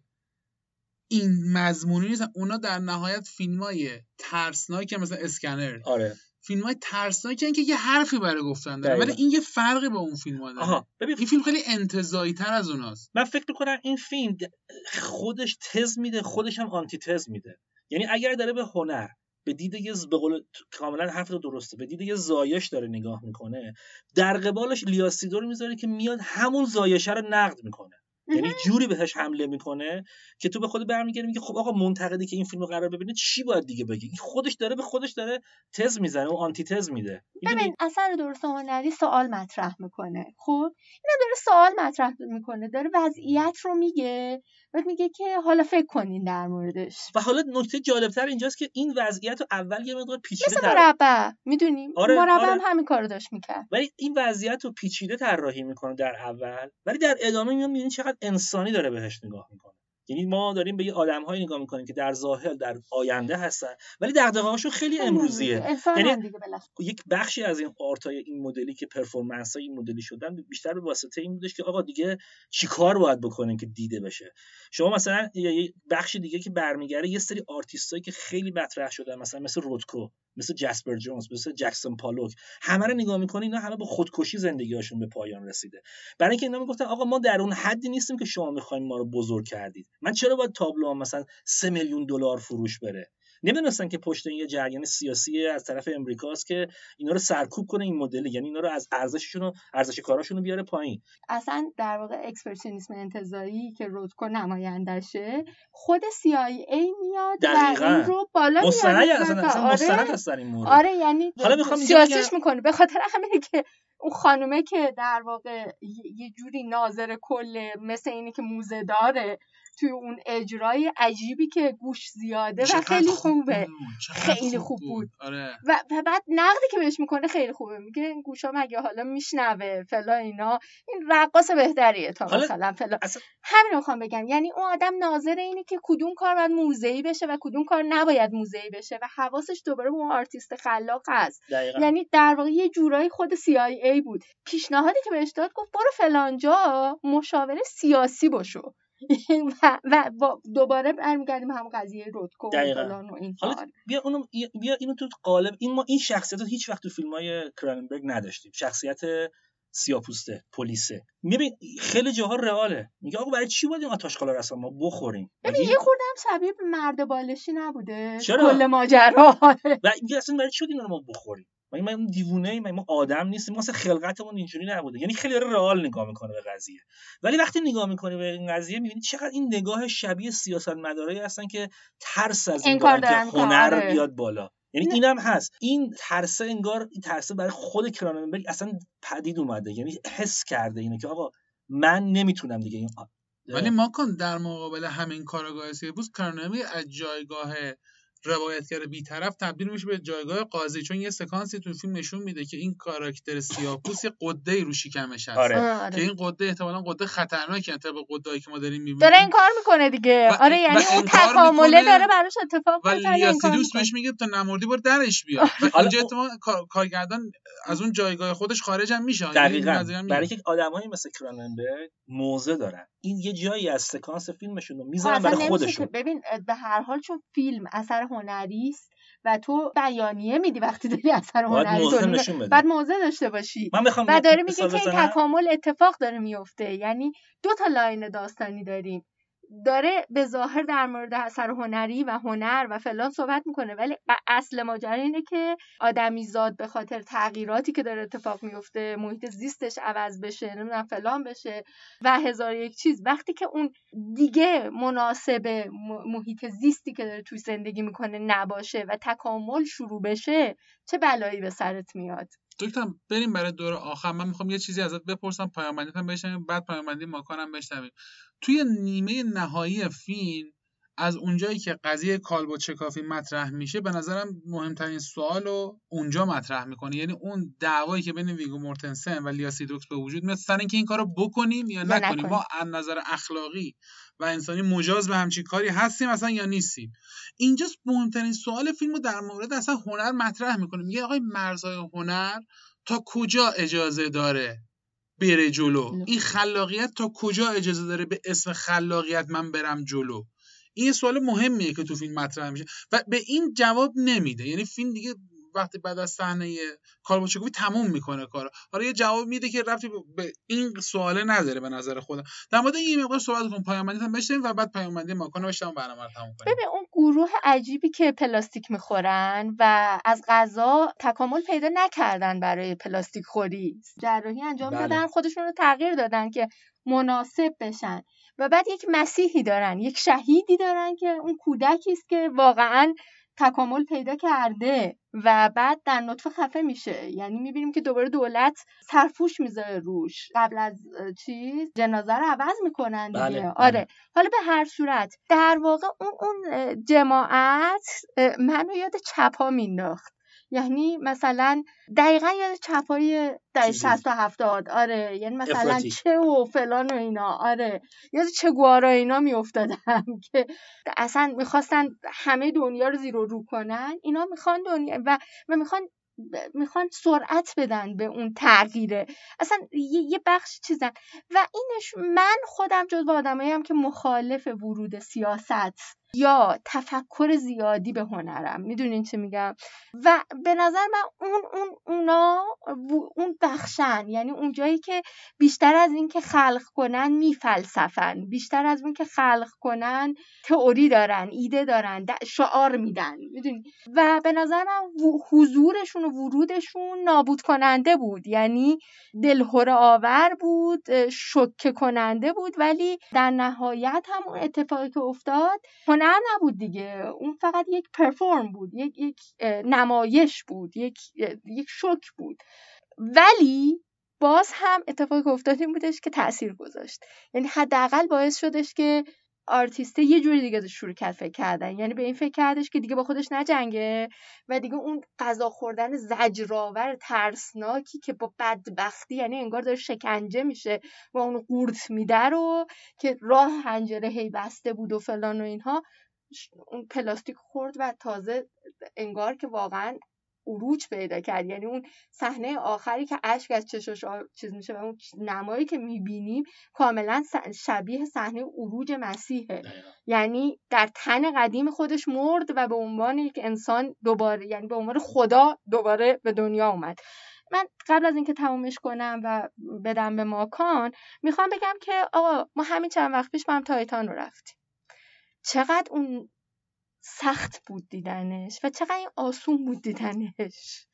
Speaker 1: این مضمونی نیستن. اونا در نهایت فیلم های ترسناک مثلا اسکنر.
Speaker 2: آره.
Speaker 1: فیلم های ترسناکی که یه حرفی برای گفتن داره ولی این یه فرقی با اون فیلم ها داره ببین این فیلم خیلی انتظایی تر از اوناست.
Speaker 2: من فکر می‌کنم این فیلم خودش تز میده خودش هم آنتی تز میده. یعنی اگر داره به هنر به دید یه به قول کاملا حرف درسته به دید یه زایش داره نگاه می‌کنه در قبالش لیاسیدو رو می‌ذاره که میاد همون زایشه رو نقد می‌کنه. یعنی جوری بهش حمله می‌کنه که تو به خود برمیگردی میگه خب آقا منتقدی که این فیلمو قرار ببینه چی باید دیگه بگی؟ این خودش داره به خودش داره تز می‌زنه و آنتی تز میده.
Speaker 3: ببین اثر درست هنری سوال مطرح می‌کنه خب؟ اینا داره سوال مطرح می‌کنه داره وضعیت رو میگه بعد میگه که حالا فکر کنین در موردش.
Speaker 2: و حالا نکته جالبتر اینجاست که این وضعیت رو اول یه مقدار پیچیده
Speaker 3: مثل مربع می‌دونیم آره، مربع آره. هم همین کارو داشت می‌کرد.
Speaker 2: ولی این وضعیت رو پیچیده طراحی می‌کنه در اول ولی در ادامه می‌بینی چقدر انسانی داره بهش نگاه می‌کنه. یعنی ما داریم به یه آدمهایی نگاه می‌کنیم که در ظاهر در آینده هستن ولی دغدغه‌هاشون خیلی امروزیه.
Speaker 3: یعنی
Speaker 2: یک بخشی از این art ای این مدلی که performance های این مدلی شدن بیشتر به واسطه این بودش که آقا دیگه چیکار باید بکنیم که دیده بشه؟ شما مثلا یه بخش دیگه که برمیگرده یه سری آرتیستایی که خیلی مطرح شدن مثلا مثل روتکو. مثل جاسپر جونز مثل جکسون پولاک. همه رو نگاه می‌کنی اینا همه با خودکشی زندگیشون به پایان رسیده. برای اینکه اینا می‌گفتن آقا ما در اون حدی نیستیم که شما می‌خواین ما رو بزرگ کردید. من چرا باید تابلو مثلا سه میلیون دلار فروش بره؟ نمی‌دونستن که پشت این یه جریان سیاسی از طرف امریکاست که اینا رو سرکوب کنه این مدل یعنی اینا رو از ارزششون و ارزش کاراشون رو بیاره پایین
Speaker 3: اصلا در واقع اکسپرسیونیسم انتزاعی که رودکو نمایندشه خود CIA میاد
Speaker 2: دقیقاً. و
Speaker 3: این رو بالا
Speaker 2: مستند اصلا, اصلا آره. این مورد
Speaker 3: آره یعنی حالا می‌خوام سیاسیش می‌کنه به خاطر همینه که اون خانومه که در واقع یه جوری ناظر کل مثل اینی که موزه داره توی اون اجرای عجیبی که گوش زیاده و خیلی خوبه. خیلی خوب بود,
Speaker 1: آره.
Speaker 3: و, بعد نقدی که بهش می‌کنه خیلی خوبه. میگه این گوشا مگه حالا میشنوه؟ فلان اینا. این رقاص بهتریه تا مثلا فلان. اصلا... همین می‌خوام بگم. یعنی اون آدم ناظر اینه که کدوم کار باید موزه‌ای بشه و کدوم کار نباید موزه‌ای بشه و حواسش دوباره به اون آرتیست خلاق هست. یعنی در واقع یه جورایی خود CIA بود. پیشنهادی که بهش داد گفت برو فلانجا مشاور سیاسی باشو و, دوباره برمیگردیم هم قضیه رودکو و فلان و این
Speaker 2: حالا بیا اونو بیا اینو تو قالب این ما این شخصیت رو هیچ وقت تو فیلم های کراننبرگ نداشتیم. شخصیت سیاپوسته پلیسه. میبین خیلی جاها رئاله. میگه آقا برای چی باید این آتاشخالا رو ما بخوریم.
Speaker 3: ببین یه خوردم شبیه مرد بالشی نبوده. چرا؟ کل ماجرا
Speaker 2: و اصلا برای چی باید ما بخوریم؟ ما ما دیوونه ایم؟ ما آدم نیستیم؟ ما خلقتمون اینجوری نبوده. یعنی خیلی رئال نگاه می‌کنه به قضیه. ولی وقتی نگاه می‌کنه به این قضیه می‌بینی چقدر این نگاه شبیه سیاست مدارایی هستن که ترس از این که هنر آره. بیاد بالا. یعنی اینم هست. این ترسه انگار این ترسه برای خود کراننبرگ اصلا پدید اومده. یعنی حس کرده اینه که آقا من نمی‌تونم دیگه این
Speaker 1: ولی ما کن در مقابل همین کارگاه سیبوس کراننبرگ از جایگاه روایتگر بیطرف تبدیل میشه به جایگاه قاضی چون یه سکانسی تو فیلم نشون میده که این کاراکتر سیاپوس یه قده رو شکمش هست.
Speaker 2: آره. آره.
Speaker 1: که این قده احتمالا قده خطرناکه طبق قدایی که ما داریم می‌بینیم.
Speaker 3: داره این کار می‌کنه دیگه. آره یعنی اون تکامله داره براش اتفاق
Speaker 1: ولی لیاسیدوس بهش میگه تا نمردی بار درش بیاد و اینجا احتمال کارگردان از اون جایگاه خودش خارج هم میشه.
Speaker 2: یعنی دقیقاً. برای که آدمایی مثل کراننبرگ موزه دارن. این یه جایی از سکانس فیلمشون رو می‌ذارن برای خودشون.
Speaker 3: ببین به هر حال چون فیلم اثر هنری است و تو بیانیه میدی وقتی داری اثر هنری
Speaker 2: تو
Speaker 3: بعد موضع داشته باشی.
Speaker 2: من می‌خوام
Speaker 3: و داره میگه که این تکامل اتفاق داره میفته یعنی دو تا لاین داستانی داریم. داره به ظاهر در مورد اثر هنری و هنر و فلان صحبت می‌کنه ولی اصل ماجرا اینه که آدمی زاد به خاطر تغییراتی که داره اتفاق میفته محیط زیستش عوض بشه نمی‌دونم فلان بشه و هزار یک چیز. وقتی که اون دیگه مناسب محیط زیستی که داره توی زندگی می‌کنه نباشه و تکامل شروع بشه چه بلایی به سرت میاد؟
Speaker 1: دکتر بریم برای دور آخر. من می‌خوام یه چیزی ازت بپرسم پایان هم بشنویم بعد پایان ماکانم بشنویم. توی نیمه نهایی فیلم از اونجایی که قضیه کالبو چکافی مطرح میشه به نظرم مهمترین سوال رو اونجا مطرح می‌کنه. یعنی اون دعوایی که بین ویگو مورتنسن و لیاسیدوکس به وجود میاد سر اینکه این کارو بکنیم یا نکنیم ما از نظر اخلاقی و انسانی مجاز به همچین کاری هستیم اصلا یا نیستیم. اینجا مهمترین سوال فیلم رو در مورد اصلا هنر مطرح می‌کنه. میگه آقای مرزهای هنر تا کجا اجازه داره بره جلو؟ این خلاقیت تا کجا اجازه داره به اسم خلاقیت من برم جلو؟ این سوال مهمیه که تو فیلم مطرح میشه و به این جواب نمیده. یعنی فیلم دیگه وقتی بعد از صحنه کارباچکوفی تموم می‌کنه کارو. حالا یه جواب میده که رفتی به این سواله نداره به نظر خودم. در مورد این مقدار صحبت کنم پایان هم بشیم و بعد پیام بندی ماکان بشیم برنامه رو تموم کنیم.
Speaker 3: ببین اون گروه عجیبی که پلاستیک می‌خورن و از غذا تکامل پیدا نکردن برای پلاستیک خوری جراحی انجام بله. دادن خودشون رو تغییر دادن که مناسب بشن. و بعد یک مسیحی دارن یک شهیدی دارن که اون کودکی است که واقعا تکامل پیدا کرده و بعد در نطفه خفه میشه. یعنی می‌بینیم که دوباره دولت سرفوش می‌ذاره روش. قبل از چیز جنازه رو عوض می‌کنن دیگه. بله، بله. آره حالا به هر صورت در واقع اون اون جماعت منو یاد چپا مینداخت یعنی مثلا دقیقا یاد چپای دهه 60 و 70 آره یعنی مثلا چه و فلان و اینا آره. یاد چه گوارا اینا میافتادم که اصلا می‌خواستن همه دنیا رو زیر و رو کنن اینا می‌خوان دنیا و و می‌خوان می‌خوان سرعت بدن به اون تغییره. اصلا یه, بخش چیزن و اینش من خودم جز آدمایی هم که مخالف ورود سیاست یا تفکر زیادی به هنرم. می‌دونین چه میگم؟ و به نظر من اون اون اونا اون بخشن. یعنی اون جایی که بیشتر از این که خلق کنن میفلسفن. بیشتر از اون که خلق کنن تئوری دارن ایده دارن شعار میدن. می‌دونین و به نظر من حضورشون و ورودشون نابود کننده بود. یعنی دلهوره آور بود شکه کننده بود. ولی در نهایت هم اون اتفاقی که افتاد هنر نبود دیگه. اون فقط یک پرفورم بود یک, یک نمایش بود یک, یک شک بود. ولی باز هم اتفاقی که افتاد این بودش که تاثیر گذاشت. یعنی حداقل باعث شدش که آرتیسته یه جوری دیگه شروع کرد فکر کردن. یعنی به این فکر کردش که دیگه با خودش نجنگه و دیگه اون غذا خوردن زجرآور ترسناکی که با بدبختی یعنی انگار داره شکنجه میشه و اون قورت میده رو که راه هنجره هی بسته بود و فلان و اینها اون پلاستیک خورد و تازه انگار که واقعا عروج پیدا کرد. یعنی اون صحنه آخری که اشک از چشاش چیز میشه و اون نمایی که می‌بینیم کاملا شبیه صحنه عروج مسیحه. یعنی در تن قدیم خودش مرد و به عنوان یک انسان دوباره یعنی به عنوان خدا دوباره به دنیا اومد. من قبل از اینکه تمومش کنم و بدم به ماکان می‌خوام بگم که آقا ما همین چند وقت پیش با هم تایتان رو رفتیم. چقدر اون سخت بود دیدنش و چقدر این آسون بود دیدنش.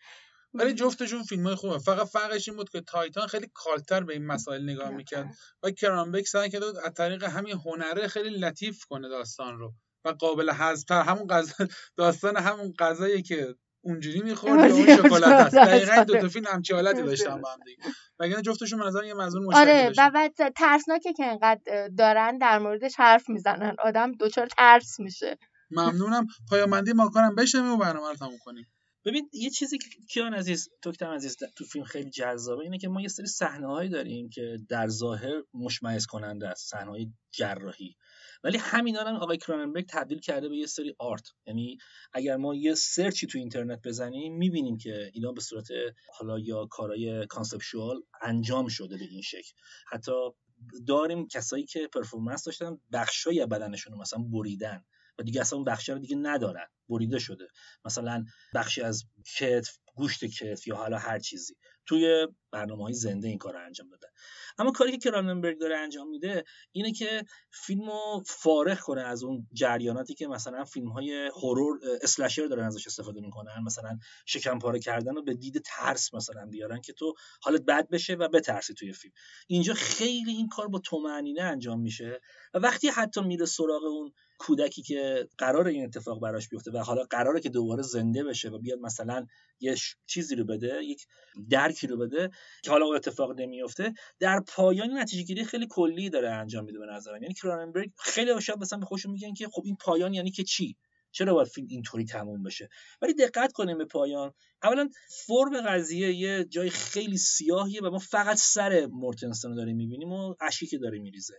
Speaker 1: ولی جفتشون فیلم های خوبه. فقط فرقش این بود که تایتان خیلی کالتر به این مسائل نگاه می‌کرد و کرامبک سعی کرده از طریق همین هنره خیلی لطیف کنه داستان رو و قابل حذفتر. همون غذا داستان همون غذایی که اونجوری می‌خورد اون شکلات هست دقیقا دو تا فیلم همچی حالتی داشتن با هم دیگه. وگرنه جفتشون نظر یه مضمون مشترک
Speaker 3: آره و بعد ترسناکه که انقدر دارن در موردش حرف می‌زنن. آدم دچار ترس میشه.
Speaker 1: ممنونم. پایامندی ما کنم بشنویم و برنامه رو تموم کنیم.
Speaker 2: ببین یه چیزی که کیان عزیز دکتر عزیز تو فیلم خیلی جذابه اینه که ما یه سری صحنه داریم که در ظاهر مشمئز کننده است صحنه جراحی. ولی همینا هم آقای کروننبرگ تبدیل کرده به یه سری art. یعنی اگر ما یه search ی تو اینترنت بزنیم می‌بینیم که اینا به صورت حالا یا کارهای conceptual انجام شده به این شکل. حتی داریم کسایی که performance داشتن بخشای بدنشون رو مثلا بریدن. و دیگه اصلا اون بخشی رو دیگه ندارن. بریده شده. مثلا بخشی از کتف گوشت کتف یا حالا هر چیزی. توی برنامه های زنده این کار رو انجام دادن اما کاری که کراننبرگ داره انجام میده اینه که فیلم رو فارغ کنه از اون جریاناتی که مثلا فیلم های هورور اسلشر دارن ازش استفاده می‌کنن. مثلا شکم پاره کردن رو به دید ترس مثلا بیارن که تو حالت بد بشه و بترسی توی فیلم. اینجا خیلی این کار با تومعنینه انجام میشه و وقتی حتی میره سراغ اون کودکی که قرار این اتفاق براش بیفته و حالا قراره که دوباره زنده بشه و بیاد مثلا یه چیزی رو بده یک درکی رو بده که حالا اتفاق نمیفته در پایان نتیجه گیری خیلی کلی داره انجام میده به نظرم. یعنی کراننبرگ خیلی شاید مثلا به خودشون میگن که خب این پایان یعنی که چی؟ چرا باید فیلم اینطوری تموم بشه؟ ولی دقت کنیم به پایان. اولا فرم قضیه یه جای خیلی سیاهیه و ما فقط سر مورتنسن رو داریم می‌بینیم و اشکی که داره میریزه.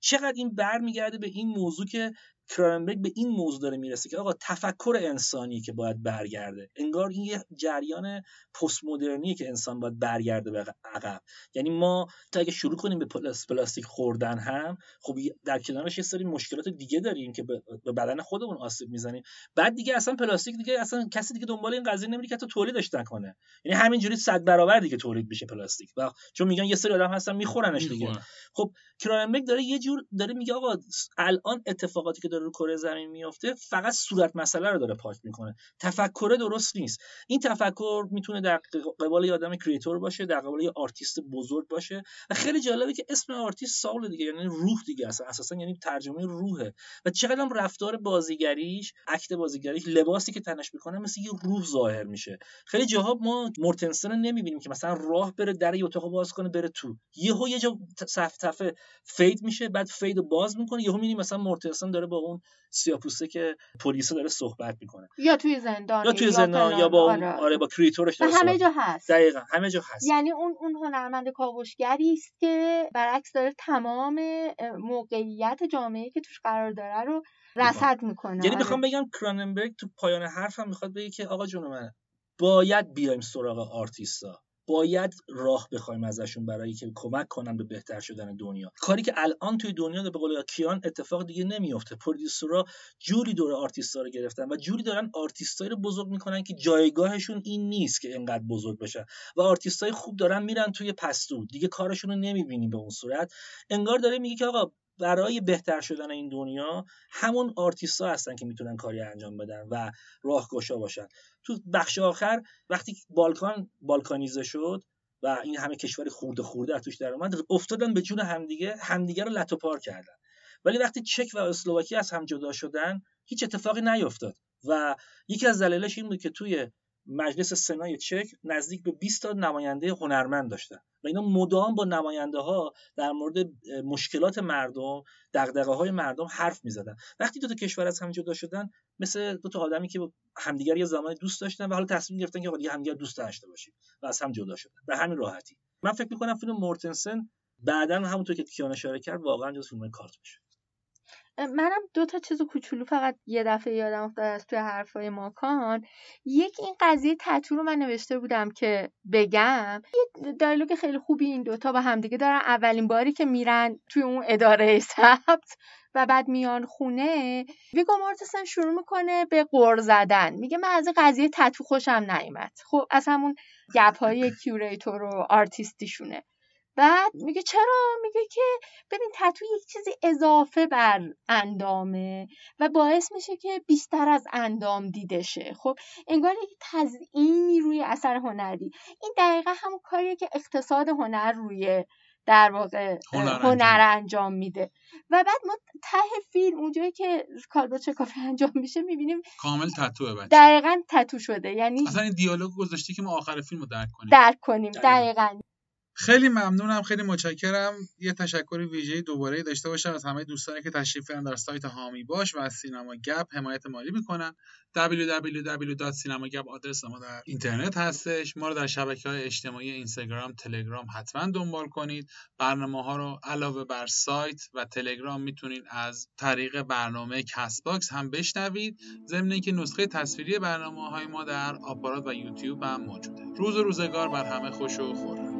Speaker 2: چقدر این برمیگرده به این موضوع که کرانبرگ به این موضوع داره می‌رسه که آقا تفکر انسانی که باید برگرده انگار این یه جریان پست مدرنیه که انسان باید برگرده به عقب. یعنی ما تا اگه شروع کنیم به پلاستیک خوردن هم خب در کنارش یه سری مشکلات دیگه داریم که به بدن خودمون آسیب می‌زنیم. بعد دیگه اصلا پلاستیک دیگه اصلا کسی دیگه دنبال این قضیه نمیره که تو تولیدش نکنه. یعنی همینجوری صد برابر دیگه تولید میشه پلاستیک. و چون میگن یه سری آدم هستن میخورنش دیگه. خب کرانبرگ داره یه جور داره میگه آقا الان اتفاقاتی که داره رو کره زمین میافته فقط صورت مسئله رو داره پاک می‌کنه. تفکر درست نیست. این تفکر می‌تونه در قبال یه آدم curator باشه در قبال یه آرتیست بزرگ باشه و خیلی جالبه که اسم آرتیست سال دیگه یعنی روح دیگه اصلا. اساسا یعنی ترجمه روحه. و چقدر هم رفتار بازیگریش act بازیگریش لباسی که تنش می‌کنه مثل یه روح ظاهر میشه. خیلی جاها ما مورتنسن رو نمی‌بینیم که مثلا راه بره در یه اتاق باز کنه بره تو. یهو یه جا صفحه fade میشه بعد fade باز می‌کنه یهو می‌بینیم مثلا مورتنسن داره با اون سیاپوسته که پلیس داره صحبت می‌کنه.
Speaker 3: یا توی زندان
Speaker 2: یا توی زندان یا, با آره. آره با کریتورش
Speaker 3: داره همه جا هست.
Speaker 2: دقیقا همه جا هست.
Speaker 3: یعنی اون اون هنرمند کاوشگری است که برعکس داره تمام موقعیت جامعه که توش قرار داره رو رصد می‌کنه.
Speaker 2: یعنی آره. می‌خوام بگم کراننبرگ تو پایان حرفم می‌خواد بگه که آقا جون من باید بیایم سراغ آرتیستا. باید راه بخوایم ازشون برای که کمک کنن به بهتر شدن دنیا. کاری که الان توی دنیا به قول کیان اتفاق دیگه نمیفته پرودیوسرها جوری دور آرتیستا رو گرفتن و جوری دارن آرتیستایی رو بزرگ می‌کنن که جایگاهشون این نیست که اینقدر بزرگ بشن. و آرتیستای خوب دارن میرن توی پستو. دیگه کارشون رو نمی‌بینیم به اون صورت. انگار داره میگه که آقا برای بهتر شدن این دنیا همون آرتیست ها هستن که می‌تونن کاری انجام بدن و راهگشا باشن. تو بخش آخر وقتی بالکان بالکانیزه شد و این همه کشور خورده خورده از توش در اومد افتادن به جون همدیگه همدیگه رو لتو پار کردن. ولی وقتی چک و اسلواکی از هم جدا شدن هیچ اتفاقی نیفتاد و یکی از دلایلش این بود که توی مجلس سنای چک نزدیک به 20 تا نماینده هنرمند داشتن. و اینا مدام با نماینده ها در مورد مشکلات مردم دغدغه های مردم حرف می‌زدن. وقتی دو تا کشور از هم جدا شدن مثل دو تا آدمی که همدیگر یه زمانی دوست داشتن و حالا تصمیم گرفتن که دیگه همدیگر دوست داشته باشیم و از هم جدا شدن. به همین راحتی. من فکر می‌کنم فیلم مورتنسن بعدا همونطور که کیان اشاره کرد واقعا جز فیلم کارت میشه.
Speaker 3: منم دو تا چیز کوچولو فقط یه دفعه یادم افتاد از توی حرفای ماکان. یک این قضیه تتو رو من نوشته بودم که بگم. یه دایلوگ خیلی خوبی این دوتا با همدیگه دارن. اولین باری که میرن توی اون اداره ثبت و بعد میان خونه ویگو مورتسن شروع می‌کنه به قر زدن. میگه من از قضیه تتو خوشم نیومد. خب از همون گپ های curator و آرتیستیشونه بعد میگه چرا؟ میگه که ببین تتو یک چیزی اضافه بر اندامه و باعث میشه که بیشتر از اندام دیده شه خب انگار یک تزئینی روی اثر هنری. این دقیقا همون کاریه که اقتصاد هنر روی در واقع هنر, انجام میده. و بعد ما ته فیلم اونجایی که کالبدشکافی انجام میشه می‌بینیم
Speaker 1: کامل تتوه بچه
Speaker 3: دقیقا تتو شده. یعنی
Speaker 1: اصلا این دیالوگ گذاشتی که ما آخر فیلم رو درک کنیم.
Speaker 3: درک کنیم. دقیقا.
Speaker 1: خیلی ممنونم خیلی متشکرم. یه تشکر ویژه دوباره داشته باشم از همه دوستانی که تشریف دارن در سایت حامی باش و از سینما گپ حمایت مالی می‌کنن. www.cinemagap آدرس ما در اینترنت هستش. ما رو در شبکه های اجتماعی اینستاگرام تلگرام حتما دنبال کنید. برنامه ها رو علاوه بر سایت و تلگرام می‌تونید از طریق برنامه Castbox هم بشنوید. ضمن اینکه نسخه تصویری برنامه های ما در آپارات و یوتیوب هم موجوده. روز و روزگار بر همه خوش و خورم